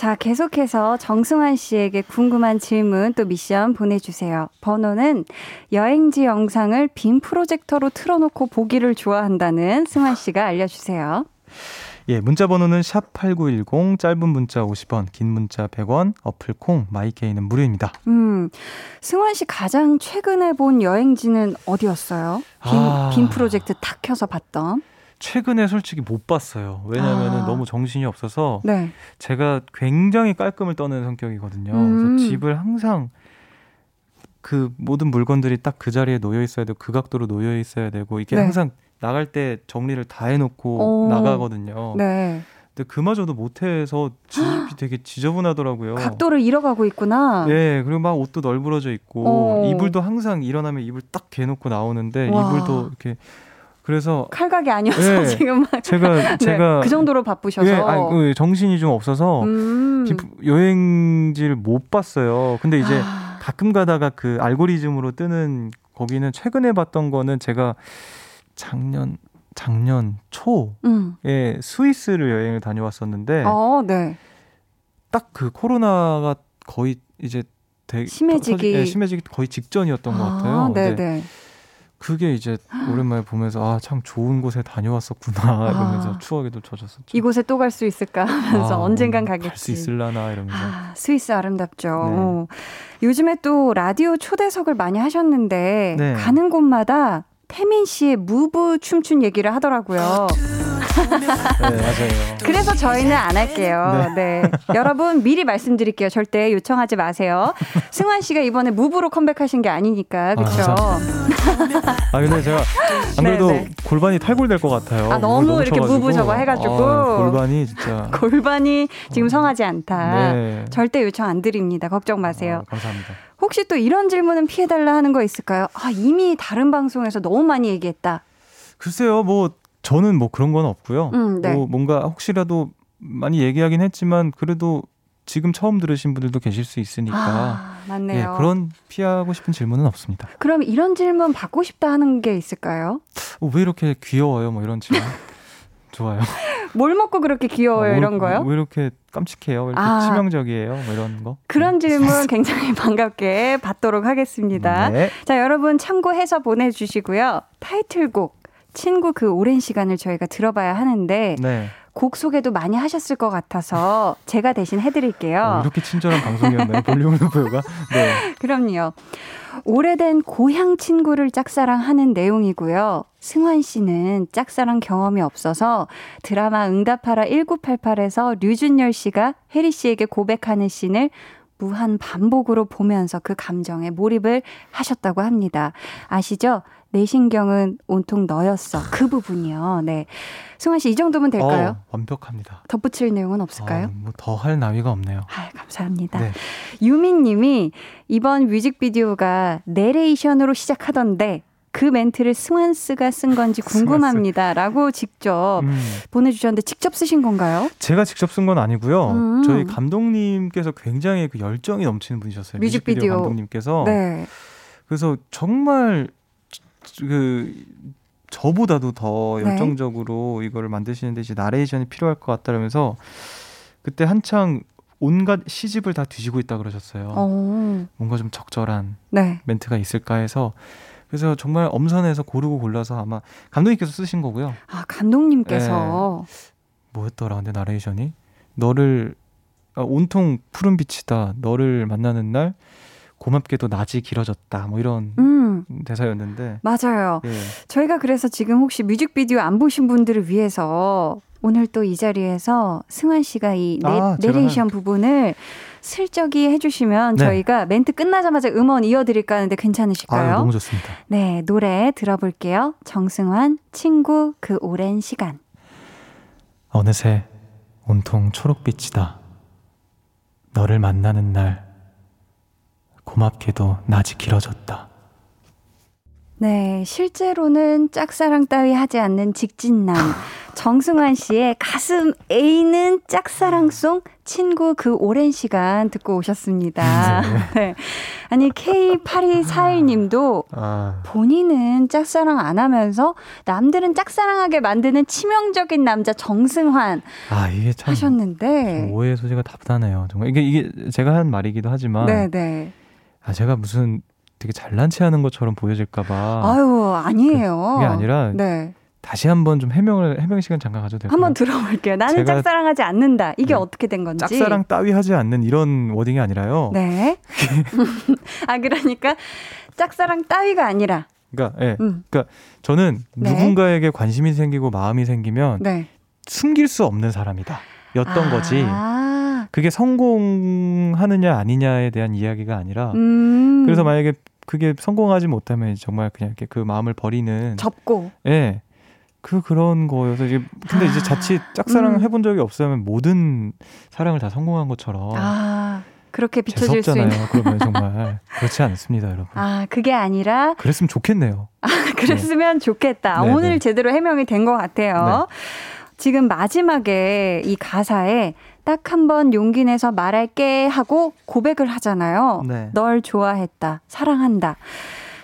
자, 계속해서 정승환 씨에게 궁금한 질문 또 미션 보내주세요. 번호는 여행지 영상을 빔 프로젝터로 틀어놓고 보기를 좋아한다는 승환 씨가 알려주세요. 예, 문자 번호는 샵 8910 짧은 문자 50원, 긴 문자 100원, 어플 콩 마이케이는 무료입니다. 음. 승환 씨 가장 최근에 본 여행지는 어디였어요? 빔, 아... 빔 프로젝트 탁 켜서 봤던. 최근에 솔직히 못 봤어요. 왜냐하면 아. 너무 정신이 없어서 네. 제가 굉장히 깔끔을 떠는 성격이거든요. 음. 그래서 집을 항상 그 모든 물건들이 딱 그 자리에 놓여 있어야 되고 그 각도로 놓여 있어야 되고 이게 네. 항상 나갈 때 정리를 다 해놓고 오. 나가거든요. 네. 근데 그마저도 못해서 집이 되게 지저분하더라고요. 각도를 잃어가고 있구나. 네, 그리고 막 옷도 널브러져 있고 오. 이불도 항상 일어나면 이불 딱 개놓고 나오는데 와. 이불도 이렇게 그래서 칼각이 아니어서 네, 지금 제가 네, 제가 그 정도로 바쁘셔서 네, 아니, 그 정신이 좀 없어서 음. 여행지를 못 봤어요. 근데 이제 아. 가끔 가다가 그 알고리즘으로 뜨는 거기는 최근에 봤던 거는 제가 작년 작년 초에 음. 스위스를 여행을 다녀왔었는데 어, 네. 딱 그 코로나가 거의 이제 되게 심해지기 네, 심해지기 거의 직전이었던 아, 것 같아요. 네, 네. 그게 이제 오랜만에 보면서 아 참 좋은 곳에 다녀왔었구나 아. 이러면서 추억에도 젖었었죠. 이곳에 또 갈 수 있을까 하면서 아, 언젠간 가겠지. 갈 수 있을라나 이러면서. 아, 스위스 아름답죠. 네. 어. 요즘에 또 라디오 초대석을 많이 하셨는데 네. 가는 곳마다 태민 씨의 무브 춤춘 얘기를 하더라고요. 네, 맞아요. 그래서 저희는 안 할게요. 네. 네. 여러분, 미리 말씀드릴게요. 절대 요청하지 마세요. 승환 씨가 이번에 무브로 컴백하신 게 아니니까. 그렇죠? 아, 아, 근데 제가 안 그래도 네, 네. 골반이 탈골될 것 같아요. 아, 너무 이렇게 무브 저거 해가지고. 아, 골반이 진짜. 골반이 지금 성하지 않다. 네. 절대 요청 안 드립니다. 걱정 마세요. 아, 감사합니다. 혹시 또 이런 질문은 피해달라 하는 거 있을까요? 아, 이미 다른 방송에서 너무 많이 얘기했다. 글쎄요, 뭐, 저는 뭐 그런 건 없고요. 음, 네. 뭐 뭔가 혹시라도 많이 얘기하긴 했지만 그래도 지금 처음 들으신 분들도 계실 수 있으니까 아, 맞네요. 예, 그런 피하고 싶은 질문은 없습니다. 그럼 이런 질문 받고 싶다 하는 게 있을까요? 어, 왜 이렇게 귀여워요? 뭐 이런 질문. 좋아요. 뭘 먹고 그렇게 귀여워요? 어, 이런 거요? 왜 이렇게 깜찍해요? 왜 이렇게 아, 치명적이에요? 뭐 이런 거. 그런 네. 질문 굉장히 반갑게 받도록 하겠습니다. 네. 자, 여러분 참고해서 보내주시고요. 타이틀곡 친구 그 오랜 시간을 저희가 들어봐야 하는데 네. 곡 소개도 많이 하셨을 것 같아서 제가 대신 해드릴게요. 어, 이렇게 친절한 방송이었나요? 볼륨 노브요가? 네. 그럼요. 오래된 고향 친구를 짝사랑하는 내용이고요. 승환 씨는 짝사랑 경험이 없어서 드라마 응답하라 1988에서 류준열 씨가 혜리 씨에게 고백하는 씬을 무한 반복으로 보면서 그 감정에 몰입을 하셨다고 합니다. 아시죠? 내 신경은 온통 너였어. 그 부분이요. 네. 승환 씨, 이 정도면 될까요? 어, 완벽합니다. 덧붙일 내용은 없을까요? 어, 뭐 더 할 나위가 없네요. 아, 감사합니다. 네. 유민 님이 이번 뮤직비디오가 내레이션으로 시작하던데 그 멘트를 승환스가 쓴 건지 궁금합니다. 라고 직접 음. 보내주셨는데 직접 쓰신 건가요? 제가 직접 쓴 건 아니고요. 음. 저희 감독님께서 굉장히 그 열정이 넘치는 분이셨어요. 뮤직비디오, 뮤직비디오 감독님께서. 네. 그래서 정말 그 저보다도 더 네. 열정적으로 네. 이거를 만드시는데 이제 나레이션이 필요할 것 같다면서 그때 한창 온갖 시집을 다 뒤지고 있다 그러셨어요. 오. 어. 뭔가 좀 적절한 네. 멘트가 있을까 해서 그래서 정말 엄선해서 고르고 골라서 아마 감독님께서 쓰신 거고요. 아 감독님께서 네. 뭐였더라 근데 나레이션이 너를 아, 온통 푸른 빛이다 너를 만나는 날 고맙게도 낮이 길어졌다 뭐 이런 음. 대사였는데 맞아요. 예. 저희가 그래서 지금 혹시 뮤직비디오 안 보신 분들을 위해서 오늘 또 이 자리에서 승환 씨가 이 네, 아, 내레이션 부분을 슬쩍이 해주시면 네. 저희가 멘트 끝나자마자 음원 이어드릴까 하는데 괜찮으실까요? 아, 너무 좋습니다. 네, 노래 들어볼게요. 정승환, 친구, 그 오랜 시간. 어느새 온통 초록빛이다. 너를 만나는 날, 고맙게도 낮이 길어졌다. 네, 실제로는 짝사랑 따위 하지 않는 직진남. 정승환 씨의 가슴 A는 짝사랑송 친구 그 오랜 시간 듣고 오셨습니다. 네. 네. 아니, K8241님도 아. 본인은 짝사랑 안 하면서 남들은 짝사랑하게 만드는 치명적인 남자 정승환 아, 이게 참 하셨는데 오해의 소지가 답답하네요. 정말 이게 이게 제가 한 말이기도 하지만 네, 네. 아, 제가 무슨 되게 잘난 체 하는 것처럼 보여질까봐. 아유, 아니에요. 그게 아니라. 네. 다시 한번 좀 해명을 해명 시간 잠깐 가져도 될까요? 한번 들어볼게요. 나는 짝사랑하지 않는다. 이게 네. 어떻게 된 건지. 짝사랑 따위 하지 않는 이런 워딩이 아니라요. 네. 아 그러니까 짝사랑 따위가 아니라. 그러니까 예. 음. 그러니까 저는 네. 누군가에게 관심이 생기고 마음이 생기면 네. 숨길 수 없는 사람이다. 였던 아. 거지. 그게 성공하느냐 아니냐에 대한 이야기가 아니라 음. 그래서 만약에 그게 성공하지 못하면 정말 그냥 이렇게 그 마음을 버리는 접고 예. 그 그런 거여서 이제 근데 아, 이제 자칫 짝사랑 음. 해본 적이 없으면 모든 사랑을 다 성공한 것처럼 아 그렇게 비춰질 수 있는 그러면 정말 그렇지 않습니다, 여러분. 아 그게 아니라 그랬으면 좋겠네요. 아 그랬으면 네. 좋겠다. 네, 오늘 네. 제대로 해명이 된 것 같아요. 네. 지금 마지막에 이 가사에 딱 한 번 용기 내서 말할게 하고 고백을 하잖아요. 네. 널 좋아했다, 사랑한다.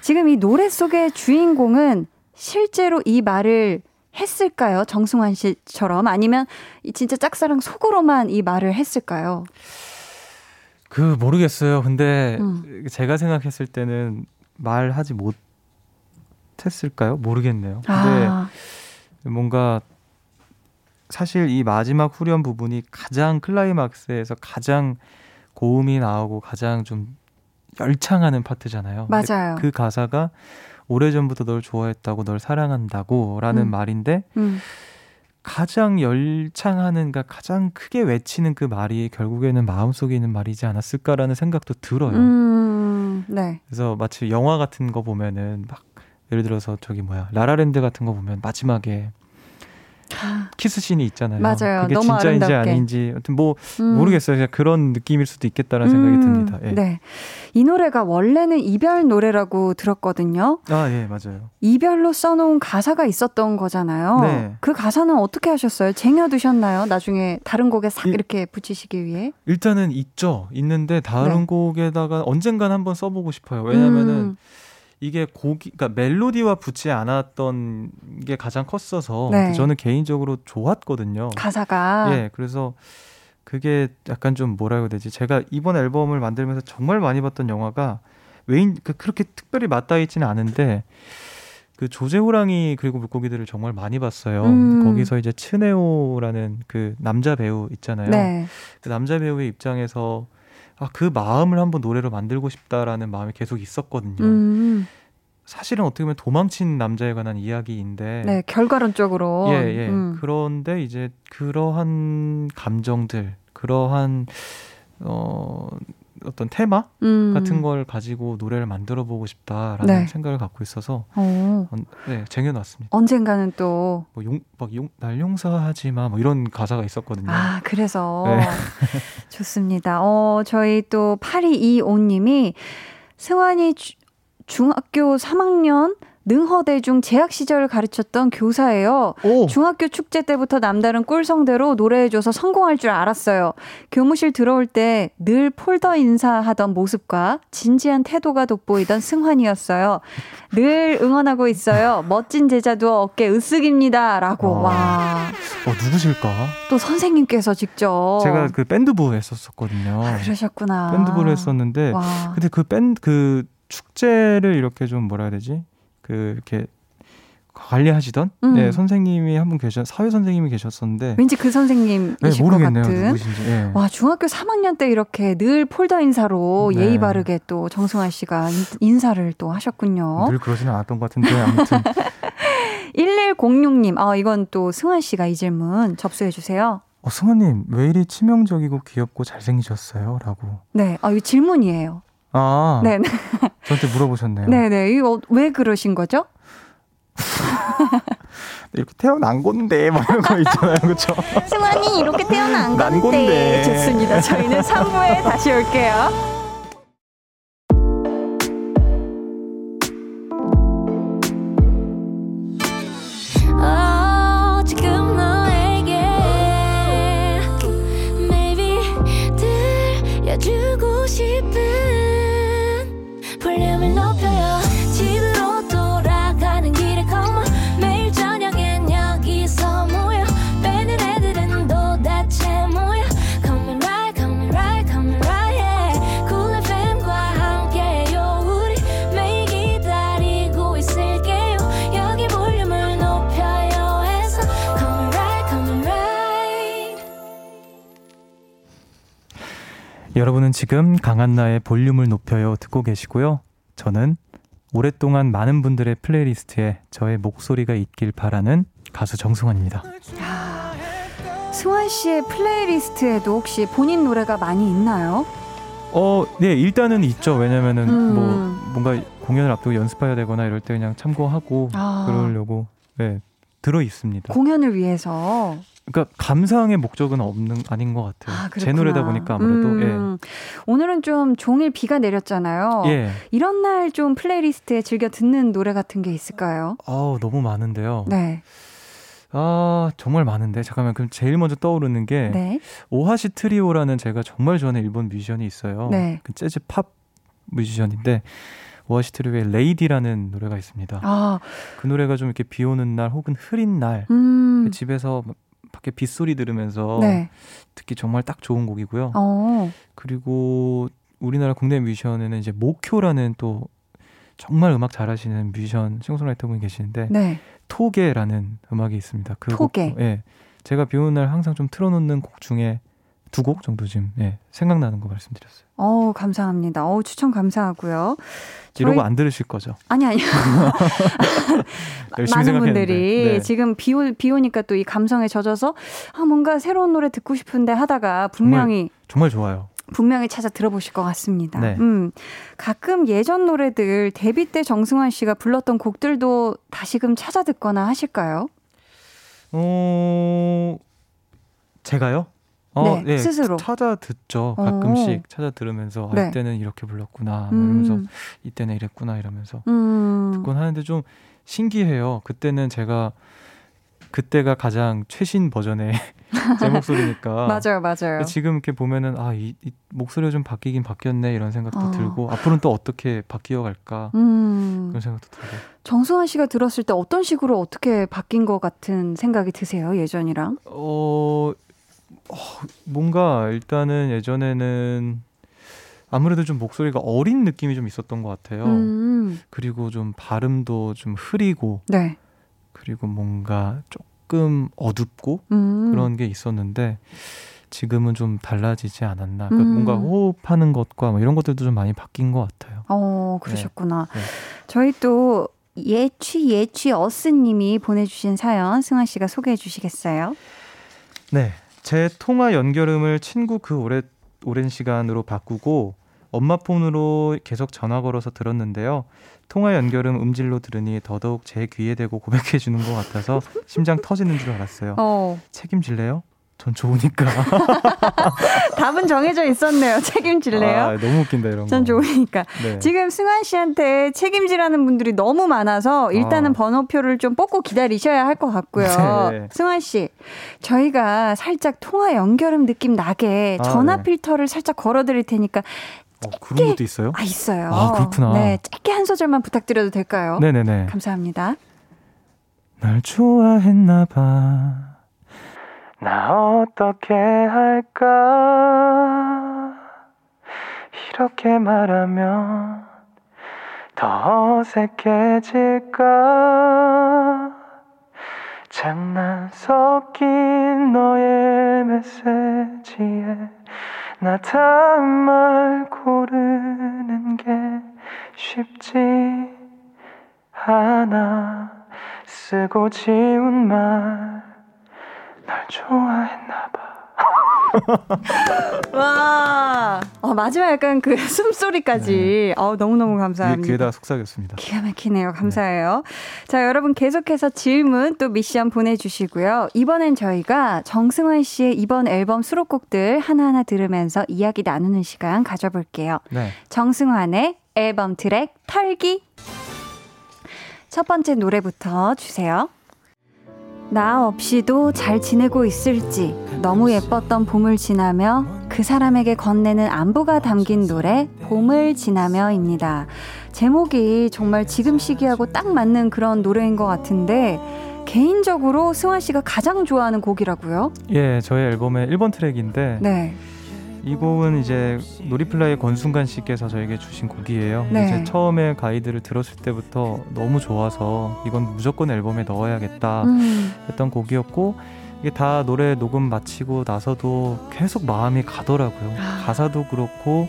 지금 이 노래 속의 주인공은 실제로 이 말을 했을까요? 정승환 씨처럼 아니면 진짜 짝사랑 속으로만 이 말을 했을까요? 그 모르겠어요. 근데 음. 제가 생각했을 때는 말하지 못했을까요? 모르겠네요. 근데 아. 뭔가 사실 이 마지막 후렴 부분이 가장 클라이막스에서 가장 고음이 나오고 가장 좀 열창하는 파트잖아요. 맞아요. 그 가사가 오래전부터 널 좋아했다고 널 사랑한다고 라는 음. 말인데 음. 가장 열창하는, 가 가장 크게 외치는 그 말이 결국에는 마음속에 있는 말이지 않았을까라는 생각도 들어요. 음, 네. 그래서 마치 영화 같은 거 보면은 막 예를 들어서 저기 뭐야 라라랜드 같은 거 보면 마지막에 키스 씬이 있잖아요. 맞아요. 그게 진짜인지 아름답게. 아닌지 하여튼 뭐 음. 모르겠어요. 그냥 그런 느낌일 수도 있겠다라는 음. 생각이 듭니다. 예. 네. 이 노래가 원래는 이별 노래라고 들었거든요. 아, 예, 맞아요. 이별로 써놓은 가사가 있었던 거잖아요. 네. 그 가사는 어떻게 하셨어요? 쟁여두셨나요? 나중에 다른 곡에 싹 이, 렇게 붙이시기 위해? 일단은 있죠. 있는데 다른 네. 곡에다가 언젠간 한번 써보고 싶어요. 왜냐면은 음. 이게 곡이 그러니까 멜로디와 붙지 않았던 게 가장 컸어서 네. 저는 개인적으로 좋았거든요. 가사가 예, 그래서 그게 약간 좀 뭐라 해야 되지? 제가 이번 앨범을 만들면서 정말 많이 봤던 영화가 외인 그 그렇게 특별히 맞닿아 있지는 않은데 그 조제 호랑이 그리고 물고기들을 정말 많이 봤어요. 음. 거기서 이제 츠네오라는 그 남자 배우 있잖아요. 네. 그 남자 배우의 입장에서 아, 그 마음을 한번 노래로 만들고 싶다라는 마음이 계속 있었거든요. 음. 사실은 어떻게 보면 도망친 남자에 관한 이야기인데. 네, 결과론적으로. 예, 예. 음. 그런데 이제 그러한 감정들, 그러한, 어, 어떤 테마 음. 같은 걸 가지고 노래를 만들어 보고 싶다라는 네. 생각을 갖고 있어서 어, 네, 쟁여놨습니다. 언젠가는 또 뭐 용, 막 용, 날 용서하지 마, 뭐 이런 가사가 있었거든요. 아, 그래서 네. 좋습니다. 어, 저희 또 8225님이 승환이 주, 중학교 3학년 능허대중 재학 시절을 가르쳤던 교사예요. 오. 중학교 축제 때부터 남다른 꿀성대로 노래해줘서 성공할 줄 알았어요. 교무실 들어올 때 늘 폴더 인사하던 모습과 진지한 태도가 돋보이던 승환이었어요. 늘 응원하고 있어요. 멋진 제자도 어깨 으쓱입니다. 라고. 와. 와. 어, 누구실까? 또 선생님께서 직접. 제가 그 밴드부 했었었거든요. 아, 그러셨구나. 밴드부를 했었는데. 와. 근데 그 밴드, 그 축제를 이렇게 좀 뭐라 해야 되지? 그 이렇게 관리하시던 음. 네, 선생님이 한 분 계셨 사회 선생님이 계셨었는데 왠지 그 선생님이실 네, 것 같은 누구신지, 네. 와 중학교 3학년 때 이렇게 늘 폴더 인사로 네. 예의 바르게 또 정승환 씨가 인사를 또 하셨군요. 늘 그러지는 않았던 것 같은데 아무튼 1106님 아 이건 또 승환 씨가 이 질문 접수해 주세요. 어, 승환님 왜 이리 치명적이고 귀엽고 잘생기셨어요?라고. 네, 아, 이 질문이에요. 아, 네. 저한테 물어보셨네요. 네네. 이거 왜 그러신 거죠? 이렇게 태어난 건데 뭐 이런 거 있잖아요, 그렇죠? 승환이 이렇게 태어난 건데. 건데. 좋습니다. 저희는 3부에 다시 올게요. 여러분은 지금 강한나의 볼륨을 높여요 듣고 계시고요. 저는 오랫동안 많은 분들의 playlist에 저의 목소리가 있길 바라는 가수 정승환입니다. 승환 씨의 playlist에도 혹시 본인 노래가 많이 있나요? 어, 네, 일단은 있죠. 왜냐면은 음. 뭐 뭔가 공연을 앞두고 연습해야 되거나 이럴 때 그냥 참고하고 아. 그러려고 네, 들어 있습니다. 공연을 위해서. 그러니까 감상의 목적은 없는 아닌 것 같아요. 아, 제 노래다 보니까 아무래도. 음, 예. 오늘은 좀 종일 비가 내렸잖아요. 예. 이런 날 좀 playlist에 즐겨 듣는 노래 같은 게 있을까요? 아 너무 많은데요. 네. 아 정말 많은데 잠깐만 그럼 제일 먼저 떠오르는 게 네. 오하시 트리오라는 제가 정말 좋아하는 일본 뮤지션이 있어요. 네. 그 재즈 팝 뮤지션인데 오하시 트리오의 Lady라는 노래가 있습니다. 아. 그 노래가 좀 이렇게 비 오는 날 혹은 흐린 날 음. 집에서 밖에 빗소리 들으면서 네. 듣기 정말 딱 좋은 곡이고요. 어. 그리고 우리나라 국내 뮤지션에는 이제 목효라는 또 정말 음악 잘하시는 뮤지션 싱어송라이터 분이 계시는데 네. 토게라는 음악이 있습니다. 그 토게. 곡, 예. 제가 비 오는 날 항상 좀 틀어놓는 곡 중에 두 곡 정도 지금 예, 생각나는 거 말씀드렸어요. 어 감사합니다. 어 추천 감사하고요. 이러고 안 들으실 거죠? 아니 아니. 많은 분들이 네. 지금 비, 오, 비 오니까 또 이 감성에 젖어서 아 뭔가 새로운 노래 듣고 싶은데 하다가 분명히 정말, 정말 좋아요. 분명히 찾아 들어보실 것 같습니다. 네. 음, 가끔 예전 노래들 데뷔 때 정승환 씨가 불렀던 곡들도 다시금 찾아 듣거나 하실까요? 어, 제가요? 어, 네, 네, 스스로 찾아 듣죠. 가끔씩 오. 찾아 들으면서 아, 네. 이때는 이렇게 불렀구나 이러면서 음. 이때는 이랬구나 이러면서 음. 듣곤 하는데 좀 신기해요. 그때는 제가 그때가 가장 최신 버전의 제 목소리니까. 맞아요, 맞아요. 지금 이렇게 보면은 아, 이, 이 목소리가 좀 바뀌긴 바뀌었네 이런 생각도 어. 들고 앞으로는 또 어떻게 바뀌어 갈까 음. 그런 생각도 들고. 정승환 씨가 들었을 때 어떤 식으로 어떻게 바뀐 것 같은 생각이 드세요 예전이랑? 어, 어 뭔가 일단은 예전에는 아무래도 좀 목소리가 어린 느낌이 좀 있었던 것 같아요. 음. 그리고 좀 발음도 좀 흐리고. 네. 그리고 뭔가 조금 어둡고 음. 그런 게 있었는데 지금은 좀 달라지지 않았나. 그러니까 음. 뭔가 호흡하는 것과 뭐 이런 것들도 좀 많이 바뀐 것 같아요. 어, 그러셨구나. 네. 네. 저희 또 예취 예취 어스님이 보내주신 사연 승환 씨가 소개해 주시겠어요? 네, 제 통화 연결음을 친구 그 오래 오랜 시간으로 바꾸고 엄마 폰으로 계속 전화 걸어서 들었는데요. 통화 연결음 음질로 들으니 더더욱 제 귀에 대고 고백해 주는 것 같아서 심장 터지는 줄 알았어요. 어. 책임질래요? 전 좋으니까. 답은 정해져 있었네요. 책임질래요? 아, 너무 웃긴다 이런 전 거. 좋으니까. 네. 지금 승환 씨한테 책임지라는 분들이 너무 많아서 일단은 아. 번호표를 좀 뽑고 기다리셔야 할 것 같고요. 네. 승환 씨, 저희가 살짝 통화 연결음 느낌 나게 아, 전화 네. 필터를 살짝 걸어드릴 테니까 어, 그런 것도 있어요? 아, 있어요. 아, 그렇구나. 네, 짧게 한 소절만 부탁드려도 될까요? 네네네. 감사합니다. 날 좋아했나 봐. 나 어떻게 할까? 이렇게 말하면 더 어색해질까? 장난 섞인 너의 메시지에 나 다음 말 고르는 게 쉽지 않아 쓰고 지운 말 날 좋아했나 봐 와, 어, 마지막 약간 그 숨소리까지. 네. 어, 너무너무 감사합니다. 귀에다 속삭였습니다. 기가 막히네요. 감사해요. 네. 자, 여러분 계속해서 질문 또 미션 보내주시고요. 이번엔 저희가 정승환 씨의 이번 앨범 수록곡들 하나하나 들으면서 이야기 나누는 시간 가져볼게요. 네. 정승환의 앨범 트랙 털기. 첫 번째 노래부터 주세요. 나 없이도 잘 지내고 있을지 너무 예뻤던 봄을 지나며 그 사람에게 건네는 안부가 담긴 노래 봄을 지나며입니다. 제목이 정말 지금 시기하고 딱 맞는 그런 노래인 것 같은데 개인적으로 승환 씨가 가장 좋아하는 곡이라고요? 예, 저희 앨범의 1번 트랙인데 네. 이 곡은 이제 놀이플라이 권순간 씨께서 저에게 주신 곡이에요. 네. 이제 처음에 가이드를 들었을 때부터 너무 좋아서 이건 무조건 앨범에 넣어야겠다 음. 했던 곡이었고 이게 다 노래 녹음 마치고 나서도 계속 마음이 가더라고요. 아. 가사도 그렇고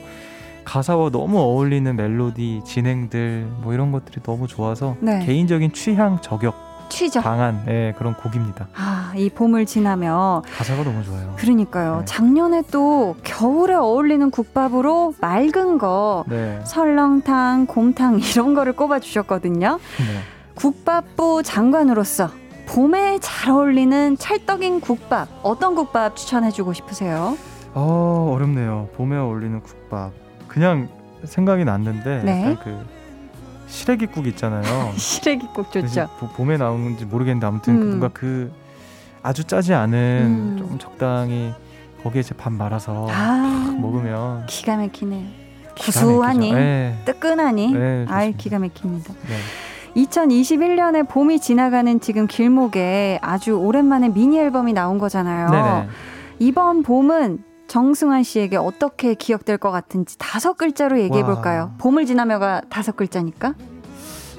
가사와 너무 어울리는 멜로디, 진행들 뭐 이런 것들이 너무 좋아서 네. 개인적인 취향 저격 취죠. 강한 네, 그런 곡입니다. 아, 이 봄을 지나며 가사가 너무 좋아요. 그러니까요. 네. 작년에 또 겨울에 어울리는 국밥으로 맑은 거 네. 설렁탕, 곰탕 이런 거를 꼽아 주셨거든요. 네. 국밥부 장관으로서 봄에 잘 어울리는 찰떡인 국밥 어떤 국밥 추천해 주고 싶으세요? 어, 어렵네요. 봄에 어울리는 국밥. 그냥 생각이 났는데 네. 그 시래기국 있잖아요. 시래기국 좋죠. 봄에 나오는지 모르겠는데 아무튼 음. 뭔가 그 아주 짜지 않은 음. 좀 적당히 거기에 이제 밥 말아서 아, 먹으면 기가 막히네요. 구수하니 네. 뜨끈하니 네, 아이 기가 막힙니다. 네. 2021년에 봄이 지나가는 지금 길목에 아주 오랜만에 미니 앨범이 나온 거잖아요. 네네. 이번 봄은 정승환 씨에게 어떻게 기억될 것 같은지 다섯 글자로 얘기해 볼까요? 봄을 지나며가 다섯 글자니까.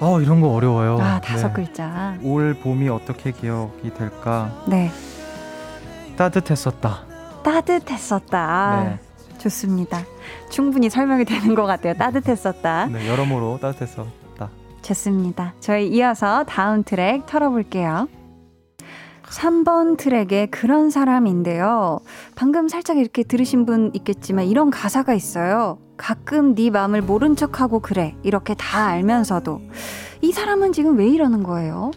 아 이런 거 어려워요. 아 다섯 네. 글자. 올 봄이 어떻게 기억이 될까? 네. 따뜻했었다. 따뜻했었다. 네. 좋습니다. 충분히 설명이 되는 것 같아요. 따뜻했었다. 네, 여러모로 따뜻했었다. 좋습니다. 저희 이어서 다음 트랙 털어볼게요. 3번 트랙의 그런 사람인데요. 방금 살짝 이렇게 들으신 분 있겠지만 이런 가사가 있어요. 가끔 네 마음을 모른 척하고 그래. 이렇게 다 알면서도 이 사람은 지금 왜 이러는 거예요?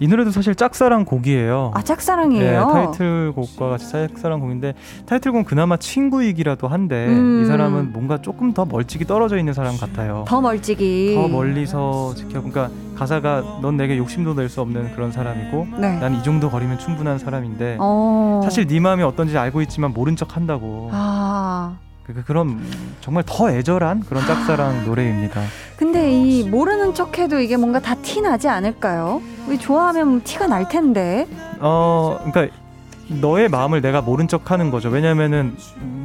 이 노래도 사실 짝사랑 곡이에요. 아 짝사랑이에요. 네, 타이틀곡과 같이 짝사랑 곡인데 타이틀곡은 그나마 친구이기라도 한데 음. 이 사람은 뭔가 조금 더 멀찍이 떨어져 있는 사람 같아요. 더 멀찍이. 더 멀리서 지켜. 그러니까 가사가 넌 내게 욕심도 낼 수 없는 그런 사람이고 네. 난이 정도 거리면 충분한 사람인데 어. 사실 네 마음이 어떤지 알고 있지만 모른 척 한다고. 아. 그, 그런 정말 더 애절한 그런 짝사랑 노래입니다. 근데 이 모르는 척해도 이게 뭔가 다 티 나지 않을까요? 왜 좋아하면 티가 날 텐데. 어, 그러니까 너의 마음을 내가 모른 척하는 거죠. 왜냐면은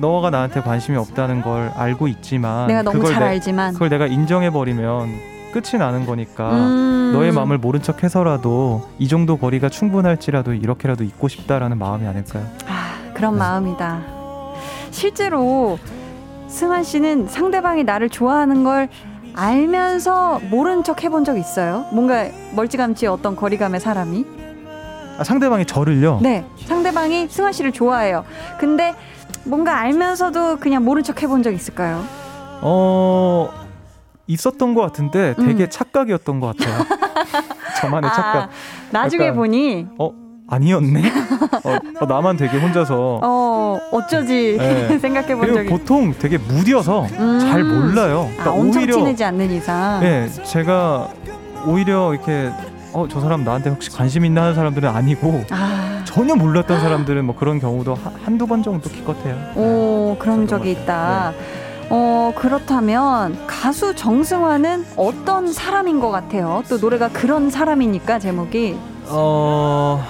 너가 나한테 관심이 없다는 걸 알고 있지만 내가 너무 잘 내, 알지만 그걸 내가 인정해 버리면 끝이 나는 거니까 음. 너의 마음을 모른 척 해서라도 이 정도 거리가 충분할지라도 이렇게라도 있고 싶다라는 마음이 아닐까요? 아, 그런 네. 마음이다. 실제로 승환 씨는 상대방이 나를 좋아하는 걸 알면서 모른 척 해본 적 있어요? 뭔가 멀찌감치 어떤 거리감의 사람이? 아, 상대방이 저를요? 네. 상대방이 승환 씨를 좋아해요. 근데 뭔가 알면서도 그냥 모른 척 해본 적 있을까요? 어, 있었던 것 같은데 되게 음. 착각이었던 것 같아요. 저만의 아, 착각. 나중에 보니 어 아니었네. 어, 어, 나만 되게 혼자서 어 어쩌지 네. 생각해 본 적이 보통 되게 무뎌서 음. 잘 몰라요. 그러니까 아, 엄청 오히려, 친해지 않는 이상. 네, 제가 오히려 이렇게 어 저 사람 나한테 혹시 관심 있나 하는 사람들은 아니고 아. 전혀 몰랐던 사람들은 뭐 그런 경우도 한두 번 정도 기껏해요. 오 네. 그런 적이 있다. 네. 어, 그렇다면 가수 정승환은 어떤 사람인 것 같아요? 또 노래가 그런 사람이니까 제목이. 어,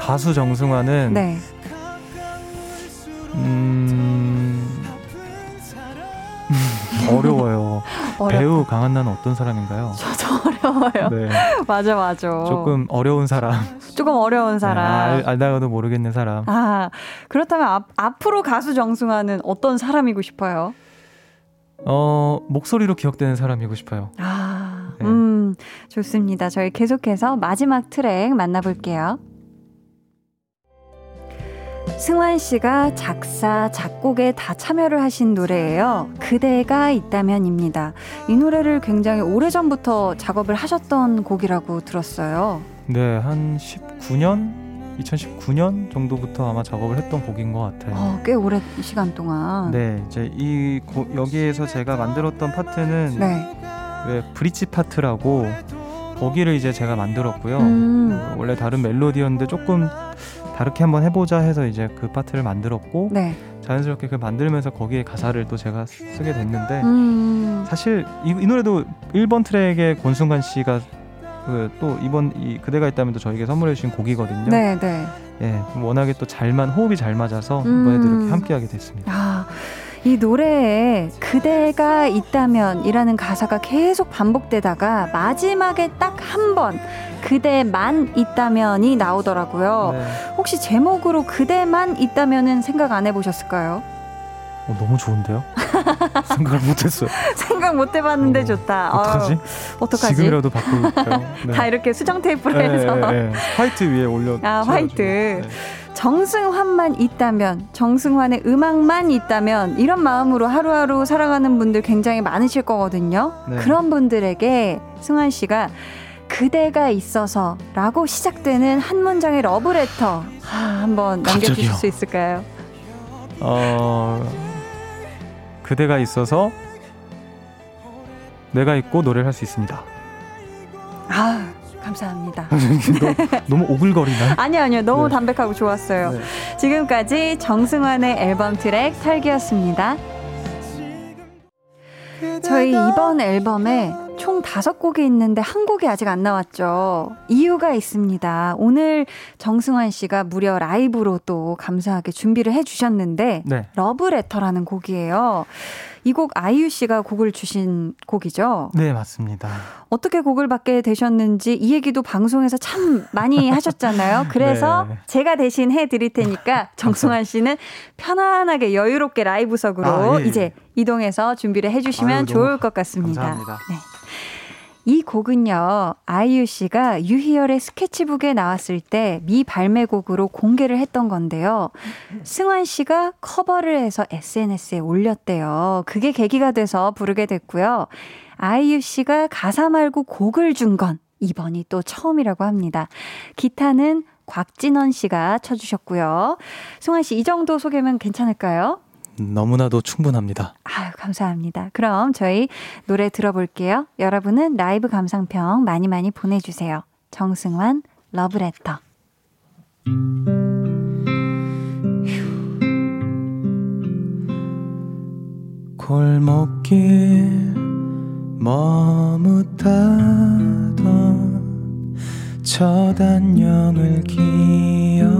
가수 정승환은. 네. 음, 어려워요. 배우 강한나는 어떤 사람인가요? 저도 어려워요. 네. 맞아, 맞아. 조금 어려운 사람. 조금 어려운 네, 사람. 네, 알, 다가도 모르겠는 사람. 아, 그렇다면 앞, 앞으로 가수 정승환은 어떤 사람이고 싶어요? 어, 목소리로 기억되는 사람이고 싶어요. 아, 네. 음, 좋습니다. 저희 계속해서 마지막 트랙 만나볼게요. 승환 씨가 작사, 작곡에 다 참여를 하신 노래예요. 그대가 있다면입니다. 이 노래를 굉장히 오래전부터 작업을 하셨던 곡이라고 들었어요. 네, 한 19년 2019년 정도부터 아마 작업을 했던 곡인 것 같아요. 어, 꽤 오랜 시간 동안. 네, 이제 이 고, 여기에서 제가 만들었던 파트는 네. 왜 bridge 파트라고 거기를 이제 제가 만들었고요. 음. 원래 다른 멜로디였는데 조금 다르게 한번 해보자 해서 이제 그 파트를 만들었고 네. 자연스럽게 그 만들면서 거기에 가사를 또 제가 쓰게 됐는데 음. 사실 이, 이 노래도 1번 트랙에 권순관 씨가 그 또 이번 이 그대가 있다면 또 저에게 선물해 주신 곡이거든요. 네, 네. 예, 워낙에 또 잘만 호흡이 잘 맞아서 음. 이번에도 이렇게 함께하게 됐습니다. 아, 이 노래에 그대가 있다면이라는 가사가 계속 반복되다가 마지막에 딱 한 번 그대만 있다면이 나오더라고요. 네. 혹시 제목으로 그대만 있다면은 생각 안 해보셨을까요? 어, 너무 좋은데요? 생각을 못했어요. 생각 못 해봤는데 어, 좋다. 어떡하지? 어 떡하지? 지금이라도 바꿀까요? 네. 다 이렇게 수정 테이프로 네, 해서. 네, 네. 화이트 위에 올려. 아 화이트. 네. 정승환만 있다면, 정승환의 음악만 있다면 이런 마음으로 하루하루 살아가는 분들 굉장히 많으실 거거든요. 네. 그런 분들에게 승환 씨가 그대가 있어서라고 시작되는 한 문장의 러브레터 아, 한번 남겨주실 수 있을까요? 어. 그대가 있어서 내가 있고 노래를 할 수 있습니다. 아 감사합니다. 너무 오글거리나? 아니요 아니요 너무 네. 담백하고 좋았어요. 네. 지금까지 정승환의 앨범 트랙 살기였습니다. 저희 이번 앨범에 총 다섯 곡이 있는데 한 곡이 아직 안 나왔죠. 이유가 있습니다. 오늘 정승환 씨가 무려 라이브로 또 감사하게 준비를 해주셨는데, 네. 러브레터라는 곡이에요. 이 곡 아이유 씨가 곡을 주신 곡이죠? 네, 맞습니다. 어떻게 곡을 받게 되셨는지 이 얘기도 방송에서 참 많이 하셨잖아요. 그래서 네. 제가 대신 해 드릴 테니까 정승환 씨는 편안하게 여유롭게 라이브석으로 아, 예. 이제 이동해서 준비를 해 주시면 좋을 것 같습니다. 감사합니다. 네. 이 곡은요, 아이유 씨가 유희열의 스케치북에 나왔을 때 미 발매곡으로 공개를 했던 건데요. 승환 씨가 커버를 해서 SNS에 올렸대요. 그게 계기가 돼서 부르게 됐고요. 아이유 씨가 가사 말고 곡을 준 건 이번이 또 처음이라고 합니다. 기타는 곽진원 씨가 쳐주셨고요. 승환 씨, 이 정도 소개면 괜찮을까요? 너무나도 충분합니다. 아유, 감사합니다. 그럼 저희 노래 들어볼게요. 여러분은 라이브 감상평 많이 많이 보내주세요. 정승환, 러브레터. 골목길 머뭇하던 첫 안녕을 기억하오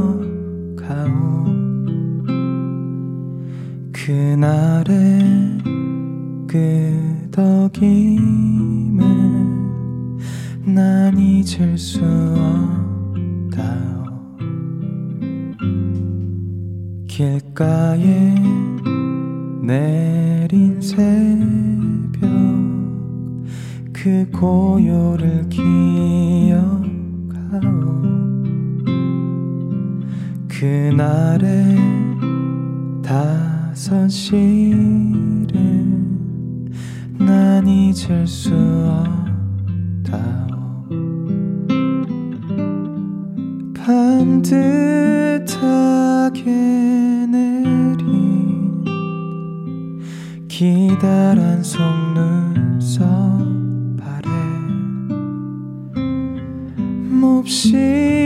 그날의 끄덕임을 난 잊을 수 없다 길가에 내린 새벽 그 고요를 기억하오. 그날의 다 사실을 난 잊을 수 없다오. 반듯하게 내린 기다란 속눈썹 아래 몹시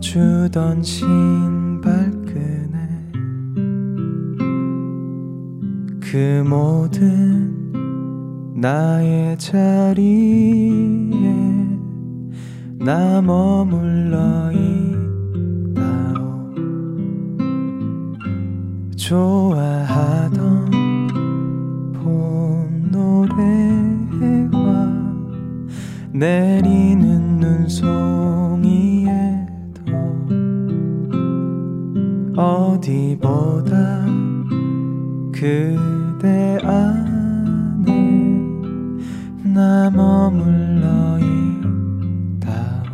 주던 신발끈에 그 모든 나의 자리에 나 머물러 있다오. 좋아하던 내리는 눈송 어디보다 그대 안에 나 머물러 있다오.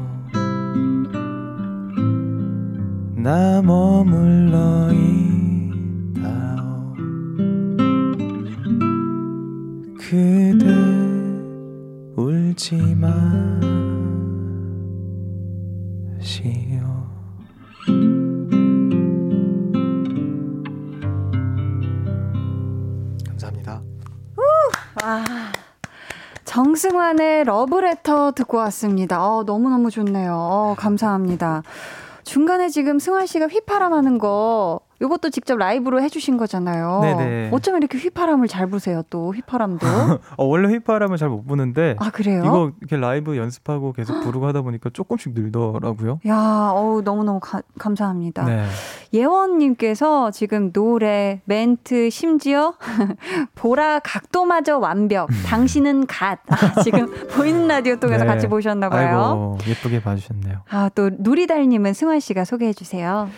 나 머물러 있다오 울지 마시오 감사합니다. 와. 정승환의 러브레터 듣고 왔습니다. 어, 너무너무 좋네요. 어, 감사합니다. 중간에 지금 승환 씨가 휘파람 하는 거 이것도 직접 라이브로 해주신 거잖아요. 네네. 어쩌면 이렇게 휘파람을 잘 부세요, 또 휘파람도. 어, 원래 휘파람을 잘 못 부는데. 아, 그래요? 이거 이렇게 라이브 연습하고 계속 부르고 하다 보니까 조금씩 늘더라고요. 야, 어우, 너무 너무 가, 감사합니다. 네. 예원님께서 지금 노래, 멘트, 심지어 보라 각도마저 완벽. 음. 당신은 God. 아, 지금 보이는 라디오 통해서 네. 같이 보셨나 봐요. 아이고, 예쁘게 봐주셨네요. 아, 또 누리달님은 승환 씨가 소개해 주세요.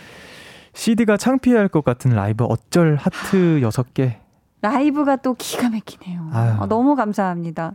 CD가 창피할 것 같은 라이브 어쩔 하트 6개. 라이브가 또 기가 막히네요. 아, 너무 감사합니다.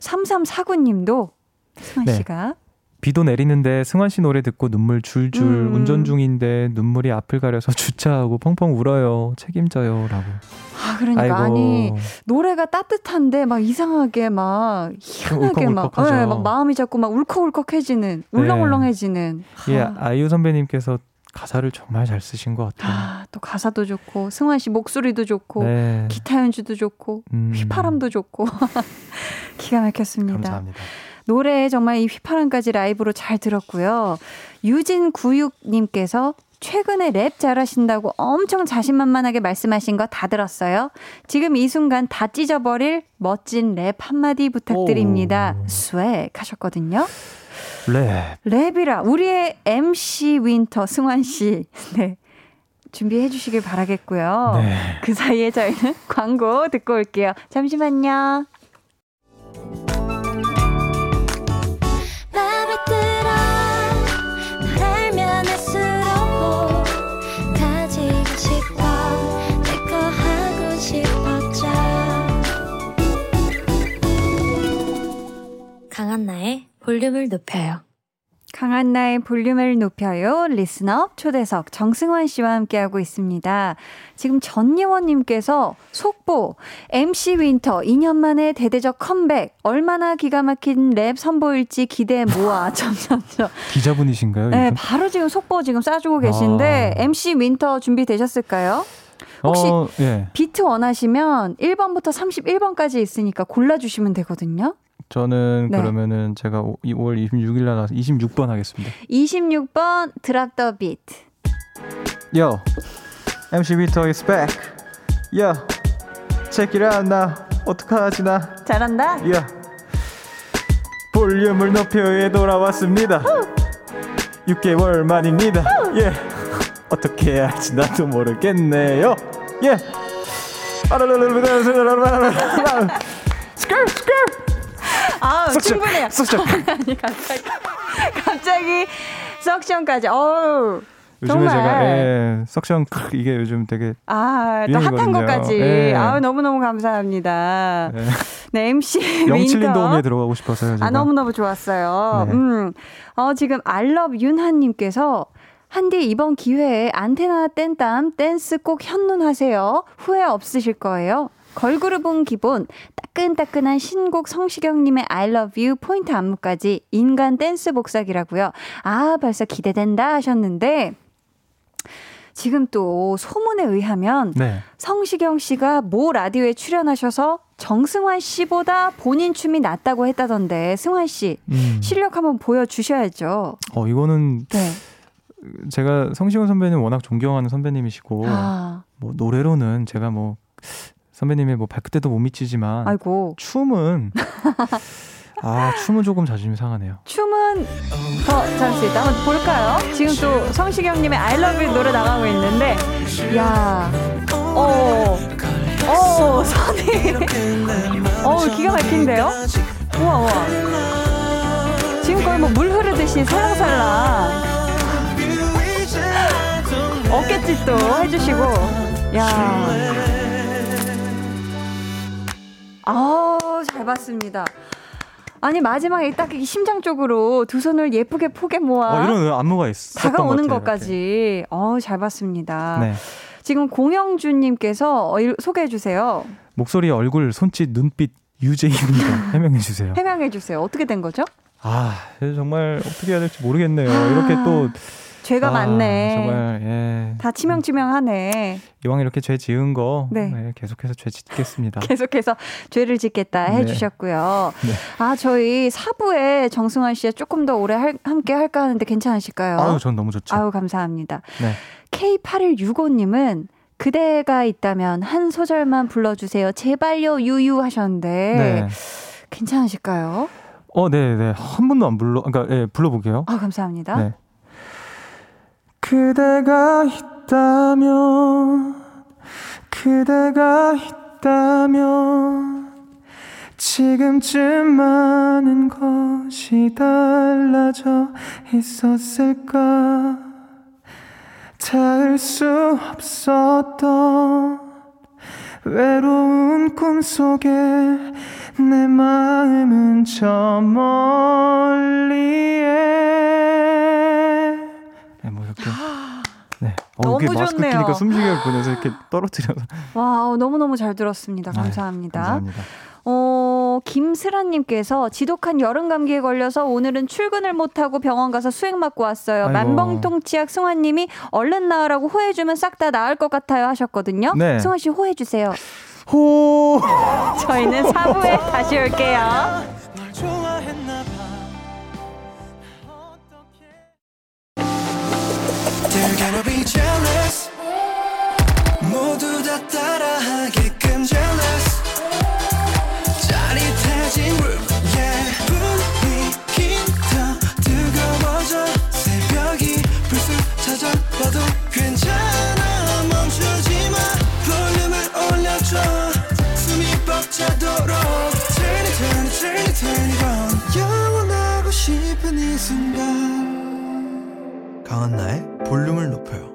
3349님도 승환 네. 씨가 비도 내리는데 승환 씨 노래 듣고 눈물 줄줄 음. 운전 중인데 눈물이 앞을 가려서 주차하고 펑펑 울어요. 책임져요라고. 아 그러니까 아이고. 아니 노래가 따뜻한데 막 이상하게 막 희한하게 막, 네, 막 마음이 자꾸 막 울컥울컥해지는 울렁울렁해지는. 네. 예, 아이유 선배님께서 가사를 정말 잘 쓰신 것 같아요. 아, 또 가사도 좋고 승환 씨 목소리도 좋고 네. 기타 연주도 좋고 음. 휘파람도 좋고 기가 막혔습니다. 감사합니다. 노래 정말 이 휘파람까지 라이브로 잘 들었고요. 유진 구육님께서 최근에 랩 잘하신다고 엄청 자신만만하게 말씀하신 거 다 들었어요. 지금 이 순간 다 찢어버릴 멋진 랩 한마디 부탁드립니다. swag 하셨거든요. 랩. 랩이라 우리의 MC 윈터 승환 씨. 네. 준비해 주시길 바라겠고요. 네. 그 사이에 저희는 광고 듣고 올게요. 잠시만요. 강한나의 볼륨을 높여요. 강한나의 볼륨을 높여요. listener 초대석 정승환 씨와 함께하고 있습니다. 지금 전예원님께서 속보 MC 윈터 2년 만에 대대적 컴백 얼마나 기가 막힌 랩 선보일지 기대 모아 점점점 기자분이신가요? 네, 이건? 바로 지금 속보 지금 써주고 계신데 아. MC 윈터 준비 되셨을까요? 혹시 어, 예. 비트 원하시면 1번부터 31번까지 있으니까 골라주시면 되거든요. 저는 네. 그러면은 제가 5월 26일 날 나와서 26번 하겠습니다. 26번 드랍 더 비트. Yo, MC 비터 is back. Yo, check it out 나 어떡하지 나. 잘한다. Yo, 볼륨을 높여에 돌아왔습니다. 6개월 만입니다. 예, yeah. 어떻게 할지 나도 모르겠네요. 예. Yeah. 스컬 스컬 아, 석션, 충분해요. 석션. 아니, 갑자기. 갑자기 석션까지. 어우. 요즘에 정말. 제가 예, 석션 이게 요즘 되게 아, 또 핫한 것까지. 예. 아, 너무너무 감사합니다. 예. 네, MC 영칠린 도움에 들어가고 싶어서요. 제가. 아, 너무너무 좋았어요. 네. 음. 어, 지금 알럽 윤한 님께서 한디 이번 기회에 안테나 뗀땀 댄스 꼭 현눈하세요. 후회 없으실 거예요. 걸그룹은 기본, 따끈따끈한 신곡 성시경님의 I love you 포인트 안무까지 인간 댄스 복사기라고요. 아, 벌써 기대된다 하셨는데, 지금 또 소문에 의하면 네. 성시경 씨가 모 라디오에 출연하셔서 정승환 씨보다 본인 춤이 낫다고 했다던데 승환 씨 음. 실력 한번 보여주셔야죠. 어 이거는 네. 제가 성시경 선배님 워낙 존경하는 선배님이시고 아. 뭐 노래로는 제가 뭐 선배님의 뭐 발끝에도 못 미치지만 아이고. 춤은 아 춤은 조금 자존심 상하네요. 춤은 더수 있다. 한번 볼까요? 지금 또 성시경님의 I Love You 노래 나가고 있는데 야, 어, 어 선이, 어 기가 막힌데요? 우와 우와. 지금 거의 뭐 물 흐르듯이 살랑살랑 어깨짓도 해주시고 야. 아우, 잘 봤습니다. 아니 마지막에 딱 심장 쪽으로 두 손을 예쁘게 포개 모아 어, 이런 안무가 있어 다가오는 것 것까지 어잘 봤습니다. 네. 지금 공영준님께서 어, 소개해 주세요. 목소리, 얼굴, 손짓, 눈빛 유재입니다. 해명해 주세요. 해명해 주세요. 어떻게 된 거죠? 아, 정말 어떻게 해야 될지 모르겠네요. 아, 이렇게 또 죄가 아, 많네. 정말 예. 다 치명치명하네. 이왕 이렇게 죄 지은 거 네. 네, 계속해서 죄 짓겠습니다. 계속해서 죄를 짓겠다 네. 해주셨고요. 네. 아 저희 사부에 정승환 씨와 조금 더 오래 할, 함께 할까 하는데 괜찮으실까요? 아유 전 너무 좋죠. 아유 감사합니다. 네. K8165님은 그대가 있다면 한 소절만 불러주세요. 제발요 유유 하셨는데 네. 괜찮으실까요? 어, 네, 네. 한 번도 안 불러, 그러니까, 예, 불러볼게요. 아, 감사합니다. 네. 그대가 있다면, 그대가 있다면, 지금쯤 많은 것이 달라져 있었을까? 닿을 수 없었던 외로운 꿈속에 내 마음은 저 멀리에 어, 너무 이게 마스크 좋네요. 끼니까 숨쉬기가 보내서 이렇게 떨어뜨려서 와 너무 너무 잘 들었습니다. 감사합니다. 네, 감사합니다. 어, 김슬아님께서 지독한 여름 감기에 걸려서 오늘은 출근을 못하고 병원 가서 수액 맞고 왔어요. 아이고. 만병통치약 승환님이 얼른 나으라고 호해주면 싹 다 나을 것 같아요 하셨거든요. 네. 승환 씨 호해주세요. 호. 저희는 4부에 다시 올게요. 순간 강한나의 볼륨을 높여요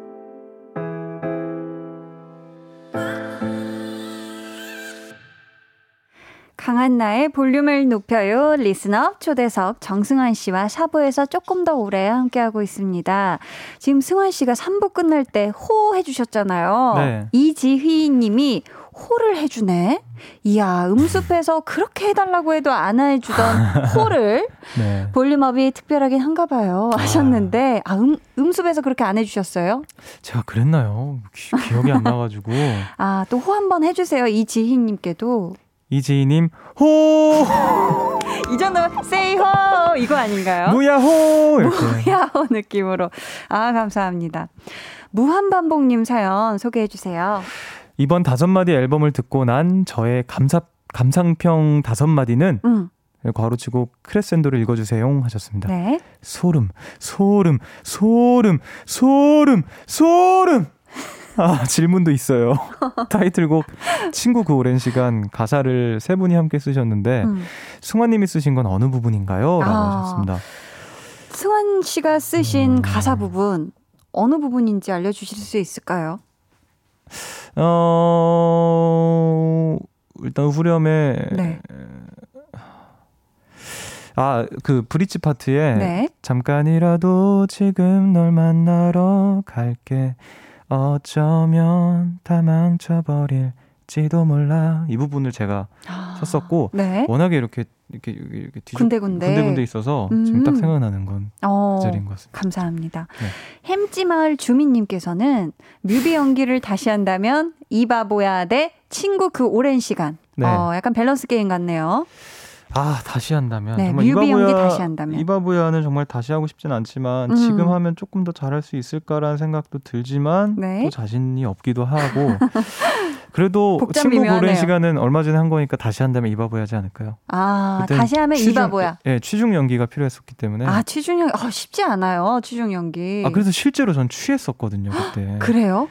강한나의 볼륨을 높여요. 리스너 초대석 정승환 씨와 샤브에서 조금 더 오래 함께하고 있습니다. 지금 승환 씨가 3부 끝날 때 호 해주셨잖아요. 네. 이지휘 님이 호를 해주네. 이야, 음습에서 그렇게 해달라고 해도 안 해주던 호를 네. 볼륨업이 특별하긴 한가 봐요. 아. 하셨는데, 아, 음, 음습에서 그렇게 안 해주셨어요? 제가 그랬나요? 기, 기억이 안 나가지고. 아, 또 호 한번 해주세요. 이지희님께도. 이지희님, 호! 이 정도, 세이 호! 이거 아닌가요? 무야호! 무야호 느낌으로. 아, 감사합니다. 무한반복님 사연 소개해 주세요. 이번 다섯 마디 앨범을 듣고 난 저의 감사, 감상평 다섯 마디는 음. 괄호치고 크레센도를 읽어주세요 하셨습니다. 네. 소름, 소름, 소름, 소름, 소름! 아, 질문도 있어요. 타이틀곡 친구 그 오랜 시간 가사를 세 분이 함께 쓰셨는데 음. 승환님이 쓰신 건 어느 부분인가요? 라고 아, 하셨습니다. 승환 씨가 쓰신 음. 가사 부분 어느 부분인지 알려주실 수 있을까요? 어, 일단 후렴에 네. 아, 그 브릿지 파트에 네. 잠깐이라도 지금 널 만나러 갈게. 어쩌면 다 망쳐버릴 지도 몰라 이 부분을 제가 아, 썼었고 네. 워낙에 이렇게 이렇게 이렇게 뒤죽, 군데군데 군데군데 있어서 음. 지금 딱 생각나는 건그 어, 자리인 것 같습니다. 감사합니다. 네. 햄찌 마을 주민님께서는 뮤비 연기를 다시 한다면 이 바보야 대 친구 그 오랜 시간. 네. 어, 약간 밸런스 게임 같네요. 아 다시 한다면 네, 정말 뮤비 연기 다시 한다면 이바부야는 정말 다시 하고 싶진 않지만 음. 지금 하면 조금 더 잘할 수 있을까라는 생각도 들지만 네. 또 자신이 없기도 하고 그래도 친구 보낸 시간은 얼마 전에 한 거니까 다시 한다면 이바보야지 않을까요? 아 다시 하면 취중, 이바보야. 예, 네, 취중 연기가 필요했었기 때문에. 아 취중 연기, 아, 쉽지 않아요. 취중 연기. 아 그래서 실제로 전 취했었거든요 그때. 그래요?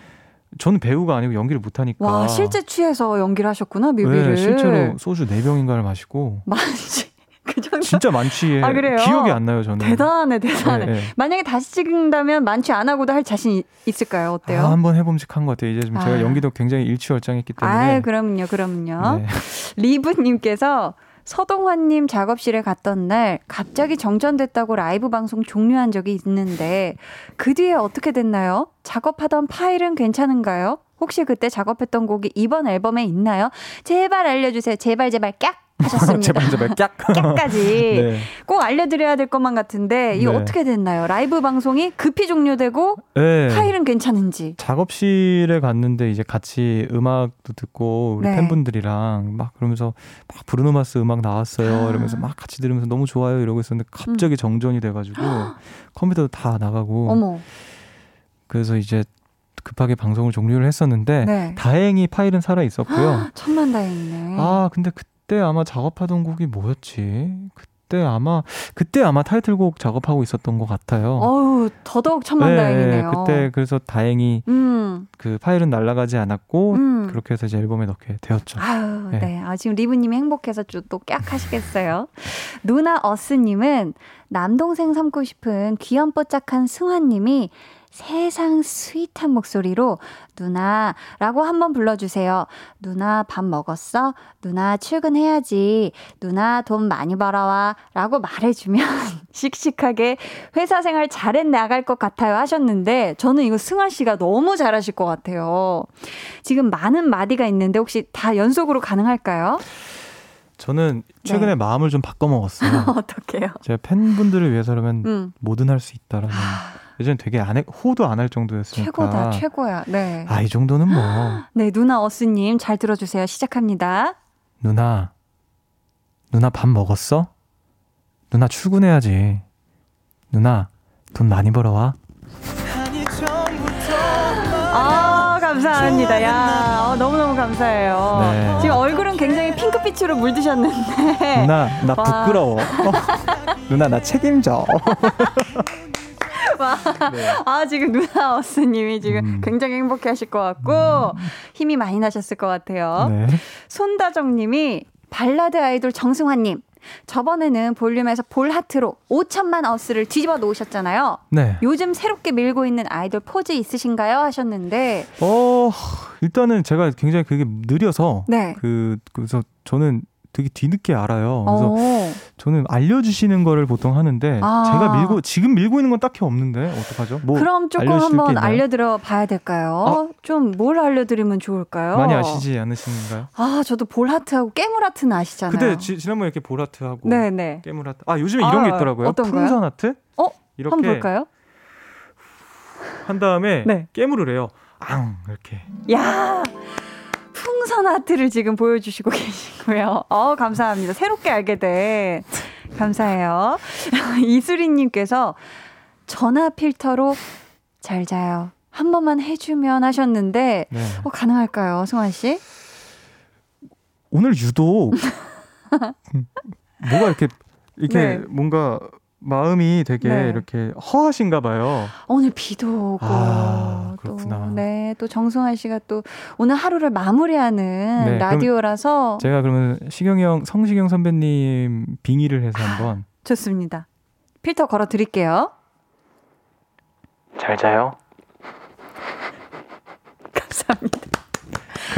저는 배우가 아니고 연기를 못하니까. 와, 실제 취해서 연기를 하셨구나, 뮤비를. 네, 실제로 소주 4병인가를 마시고. 많지. 그 정도? 진짜 만취해. 아, 그래요? 기억이 안 나요, 저는. 대단해, 대단해. 네, 네. 만약에 다시 찍는다면 만취 안 하고도 할 자신 있을까요? 어때요? 아, 한번 해봄직한 것 같아요. 이제 좀 아. 제가 연기도 굉장히 일취월장했기 때문에. 아, 그럼요, 그럼요. 네. 리브님께서 서동환님 작업실에 갔던 날 갑자기 정전됐다고 라이브 방송 종료한 적이 있는데 그 뒤에 어떻게 됐나요? 작업하던 파일은 괜찮은가요? 혹시 그때 작업했던 곡이 이번 앨범에 있나요? 제발 알려주세요. 제발 제발 깍! 하셨습니다. 제발 제발 깍. 깍까지 네. 꼭 알려드려야 될 것만 같은데 이거 네. 어떻게 됐나요? 라이브 방송이 급히 종료되고 네. 파일은 괜찮은지. 작업실에 갔는데 이제 같이 음악도 듣고 우리 네. 팬분들이랑 막 그러면서 막 브루노마스 음악 나왔어요. 아. 이러면서 막 같이 들으면서 너무 좋아요 이러고 있었는데 갑자기 음. 정전이 돼가지고 컴퓨터도 다 나가고. 어머. 그래서 이제 급하게 방송을 종료를 했었는데 네. 다행히 파일은 살아 있었고요. 천만 다행이네. 아 근데 그 때 아마 작업하던 곡이 뭐였지? 그때 아마 그때 아마 타이틀곡 작업하고 있었던 것 같아요. 어우 더더욱 천만 네, 다행이네요. 그때 그래서 다행히 음. 그 파일은 날아가지 않았고 음. 그렇게 해서 이제 앨범에 넣게 되었죠. 아유, 네. 네. 아, 지금 리브님이 행복해서 또 깍 하시겠어요. 누나 어스님은 남동생 삼고 싶은 귀염뽀짝한 승환님이 세상 스윗한 목소리로 누나 라고 한번 불러주세요. 누나 밥 먹었어? 누나 출근해야지. 누나 돈 많이 벌어와. 라고 말해주면 씩씩하게 회사 생활 잘해 나갈 것 같아요 하셨는데 저는 이거 승환 씨가 너무 잘하실 것 같아요. 지금 많은 마디가 있는데 혹시 다 연속으로 가능할까요? 저는 최근에 네. 마음을 좀 바꿔 먹었어요. 어떻게요? 제가 팬분들을 위해서라면 음. 뭐든 할 수 있다라는. 예전에 되게 안 해, 호도 안 할 정도였으니까. 최고다, 최고야. 네. 아, 이 정도는 뭐. 네, 누나 어스님 잘 들어주세요. 시작합니다. 누나, 누나 밥 먹었어? 누나 출근해야지. 누나, 돈 많이 벌어와. 아, 감사합니다. 야, 어, 너무너무 감사해요. 네. 지금 얼굴은 굉장히 핑크빛으로 물드셨는데. 누나, 나 부끄러워. 누나, 나 책임져. 네. 아, 지금 누나 어스님이 지금 음. 굉장히 행복해 하실 것 같고, 음. 힘이 많이 나셨을 것 같아요. 네. 손다정 님이 발라드 아이돌 정승환 님. 저번에는 볼륨에서 볼하트로 5천만 어스를 뒤집어 놓으셨잖아요. 네. 요즘 새롭게 밀고 있는 아이돌 포즈 있으신가요? 하셨는데. 어, 일단은 제가 굉장히 그게 느려서. 네. 그, 그래서 저는 되게 뒤늦게 알아요. 그래서 오. 어. 저는 알려주시는 거를 보통 하는데 아. 제가 밀고 지금 밀고 있는 건 딱히 없는데 어떡하죠? 뭐 그럼 조금 한번 알려드려 봐야 될까요? 아. 좀뭘 알려드리면 좋을까요? 많이 아시지 않으신가요? 아 저도 볼하트하고 깨물하트는 아시잖아요. 그때 지, 지난번에 이렇게 볼하트하고 네네. 깨물하트 아 요즘에 이런 아, 게 있더라고요. 어떤가요? 풍선하트? 어? 이렇게 한번 볼까요? 한 다음에 네. 깨물을 해요. 앙 이렇게. 야. 풍선 하트를 지금 보여주시고 계시고요. 어, 감사합니다. 새롭게 알게 돼. 감사해요. 이수리님께서 전화 필터로 잘 자요. 한 번만 해주면 하셨는데, 네. 어, 가능할까요, 승환 씨? 오늘 유독 뭐가 이렇게 이렇게 네. 뭔가 마음이 되게 네. 이렇게 허하신가 봐요. 오늘 비도 오고 아, 그렇구나. 또, 네, 또 정승환 씨가 또 오늘 하루를 마무리하는 네, 라디오라서 제가 그러면 시경이 형, 성시경 선배님 빙의를 해서 한번 좋습니다. 필터 걸어 드릴게요. 잘 자요. 감사합니다.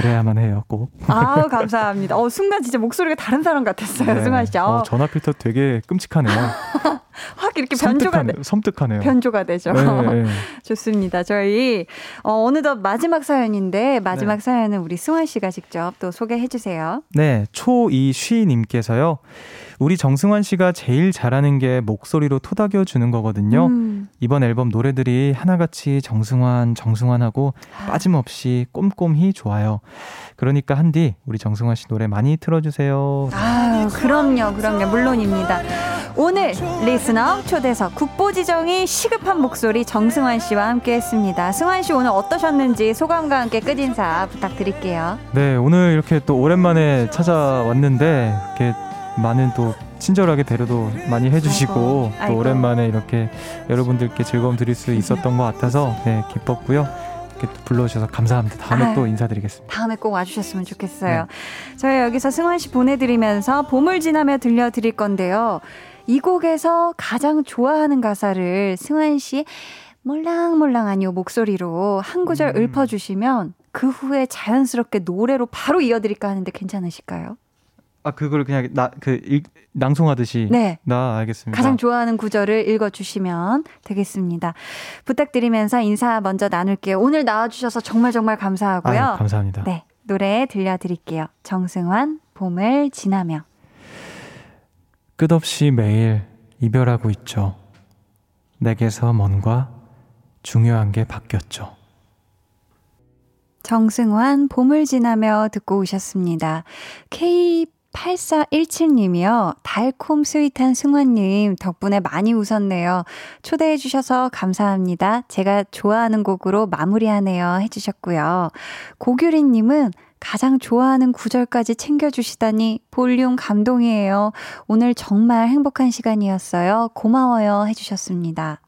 그래야만 해요, 꼭. 아우, 감사합니다. 어, 순간 진짜 목소리가 다른 사람 같았어요, 네. 승환 씨. 어, 전화 필터 되게 끔찍하네요. 확 이렇게 변조가 돼. 섬뜩하네요. 변조가 되죠. 네, 네. 좋습니다. 저희 어, 어느덧 마지막 사연인데 마지막 네. 사연은 우리 승환 씨가 직접 또 소개해 주세요. 네, 초이쉬 님께서요. 우리 정승환 씨가 제일 잘하는 게 목소리로 토닥여 주는 거거든요. 음. 이번 앨범 노래들이 하나같이 정승환, 정승환하고 빠짐없이 꼼꼼히 좋아요. 그러니까 한디 우리 정승환 씨 노래 많이 틀어주세요. 아, 그럼요, 그럼요, 물론입니다. 오늘 리스너 초대석 국보지정이 시급한 목소리 정승환 씨와 함께했습니다. 승환 씨 오늘 어떠셨는지 소감과 함께 끝 인사 부탁드릴게요. 네, 오늘 이렇게 또 오랜만에 찾아왔는데 이렇게 많은 또 친절하게 배려도 많이 해주시고 아이고, 또 아이고. 오랜만에 이렇게 여러분들께 즐거움 드릴 수 있었던 것 같아서 네, 기뻤고요. 이렇게 불러주셔서 감사합니다. 다음에 아유, 또 인사드리겠습니다. 다음에 꼭 와주셨으면 좋겠어요. 네. 저희 여기서 승환 씨 보내드리면서 봄을 지나며 들려드릴 건데요. 이 곡에서 가장 좋아하는 가사를 승환 씨 몰랑몰랑한 요 목소리로 한 구절 음. 읊어주시면 그 후에 자연스럽게 노래로 바로 이어드릴까 하는데 괜찮으실까요? 아 그걸 그냥 나그 낭송하듯이 네. 나 알겠습니다. 가장 좋아하는 구절을 읽어 주시면 되겠습니다. 부탁드리면서 인사 먼저 나눌게요. 오늘 나와 주셔서 정말 정말 감사하고요. 아유, 감사합니다. 네. 노래 들려 드릴게요. 정승환 봄을 지나며 끝없이 매일 이별하고 있죠. 내게서 뭔가 중요한 게 바뀌었죠. 정승환 봄을 지나며 듣고 오셨습니다. K 8417님이요. 달콤 스윗한 승환님 덕분에 많이 웃었네요. 초대해주셔서 감사합니다. 제가 좋아하는 곡으로 마무리하네요. 해주셨고요. 고규리님은 가장 좋아하는 구절까지 챙겨주시다니 볼륨 감동이에요. 오늘 정말 행복한 시간이었어요. 고마워요. 해주셨습니다.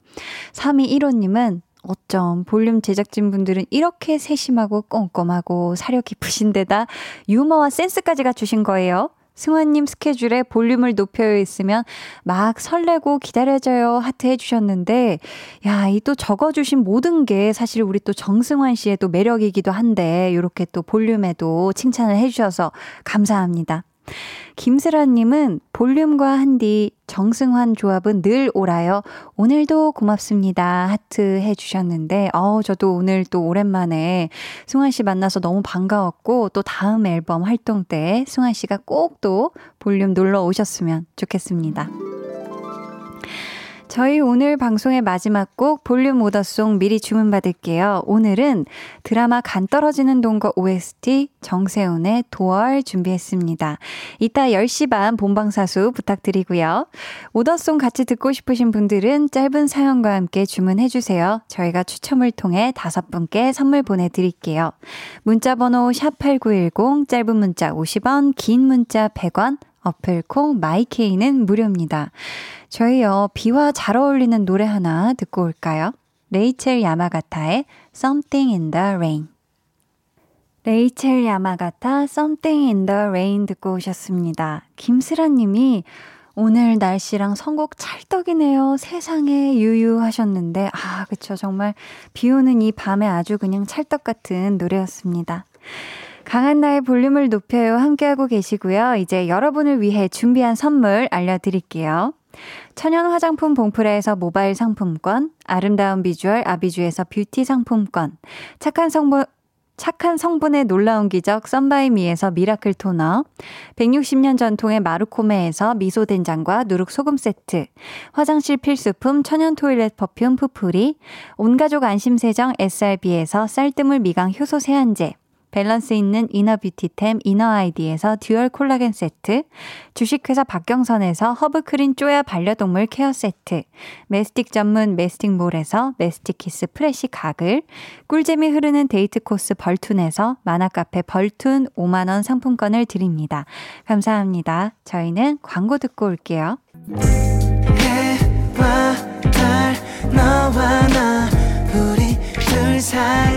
3215님은 어쩜 볼륨 제작진분들은 이렇게 세심하고 꼼꼼하고 사려 깊으신 데다 유머와 센스까지 갖추신 거예요. 승환님 스케줄에 볼륨을 높여 있으면 막 설레고 기다려져요 하트 해주셨는데, 야, 이 또 적어주신 모든 게 사실 우리 또 정승환 씨의 또 매력이기도 한데, 이렇게 또 볼륨에도 칭찬을 해주셔서 감사합니다. 김슬아님은 볼륨과 한디 정승환 조합은 늘 오라요. 오늘도 고맙습니다. 하트 해주셨는데, 어 저도 오늘 또 오랜만에 승환 씨 만나서 너무 반가웠고, 또 다음 앨범 활동 때 승환 씨가 꼭 또 볼륨 놀러 오셨으면 좋겠습니다. 저희 오늘 방송의 마지막 곡 볼륨 오더송 미리 주문받을게요. 오늘은 드라마 간 떨어지는 동거 OST 정세훈의 도얼 준비했습니다. 이따 10시 반 본방사수 부탁드리고요. 오더송 같이 듣고 싶으신 분들은 짧은 사연과 함께 주문해주세요. 저희가 추첨을 통해 다섯 분께 선물 보내드릴게요. 문자번호 샵8910 짧은 문자 50원 긴 문자 100원 어플 콩 마이케이는 무료입니다. 저희요, 비와 잘 어울리는 노래 하나 듣고 올까요? 레이첼 야마가타의 Something in the Rain. 레이첼 야마가타 Something in the Rain 듣고 오셨습니다. 김슬아 님이 오늘 날씨랑 선곡 찰떡이네요. 세상에 유유하셨는데, 아, 그쵸. 정말 비 오는 이 밤에 아주 그냥 찰떡 같은 노래였습니다. 강한나의 볼륨을 높여요. 함께하고 계시고요. 이제 여러분을 위해 준비한 선물 알려드릴게요. 천연 화장품 봉프레에서 모바일 상품권, 아름다운 비주얼 아비주에서 뷰티 상품권, 착한 성분, 착한 성분의 놀라운 기적 썬바이미에서 miracle 토너, 160년 전통의 마루코메에서 미소 된장과 누룩 소금 세트, 화장실 필수품 천연 toilet perfume 푸푸리, 온가족 안심 세정 SRB에서 쌀뜨물 미강 효소 세안제, 밸런스 있는 inner beauty템 이너 아이디에서 dual 콜라겐 세트, 주식회사 박경선에서 허브크린 쪼야 반려동물 케어 세트, 메스틱 전문 메스틱몰에서 메스틱 키스 fresh 가글, 꿀잼이 흐르는 데이트 코스 벌툰에서 만화카페 벌툰 5만원 상품권을 드립니다. 감사합니다. 저희는 광고 듣고 올게요. 달, 너와 나, 우리 둘 사이,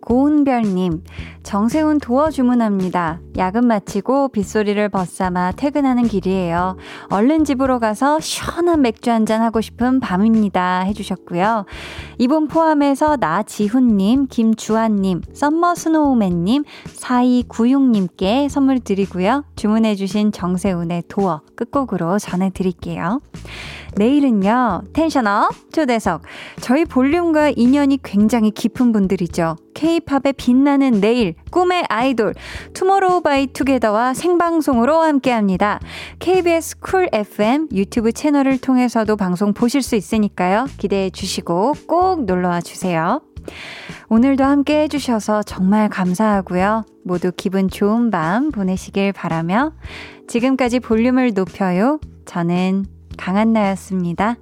고은별님, 정세훈 도어 주문합니다. 야근 마치고 빗소리를 벗삼아 퇴근하는 길이에요. 얼른 집으로 가서 시원한 맥주 한잔 하고 싶은 밤입니다. 해주셨고요. 이분 포함해서 나지훈님, 김주환님, 썸머스노우맨님, 4296님께 선물 드리고요. 주문해주신 정세운의 Door 끝곡으로 전해드릴게요. 내일은요, tension up 초대석. 저희 볼륨과 인연이 굉장히 깊은 분들이죠. 케이팝의 빛나는 내일, 꿈의 아이돌, 투모로우 바이 투게더와 생방송으로 함께 합니다. KBS 쿨 FM 유튜브 채널을 통해서도 방송 보실 수 있으니까요. 기대해 주시고 꼭 놀러와 주세요. 오늘도 함께 해주셔서 정말 감사하고요. 모두 기분 좋은 밤 보내시길 바라며 지금까지 볼륨을 높여요. 저는 강한나였습니다.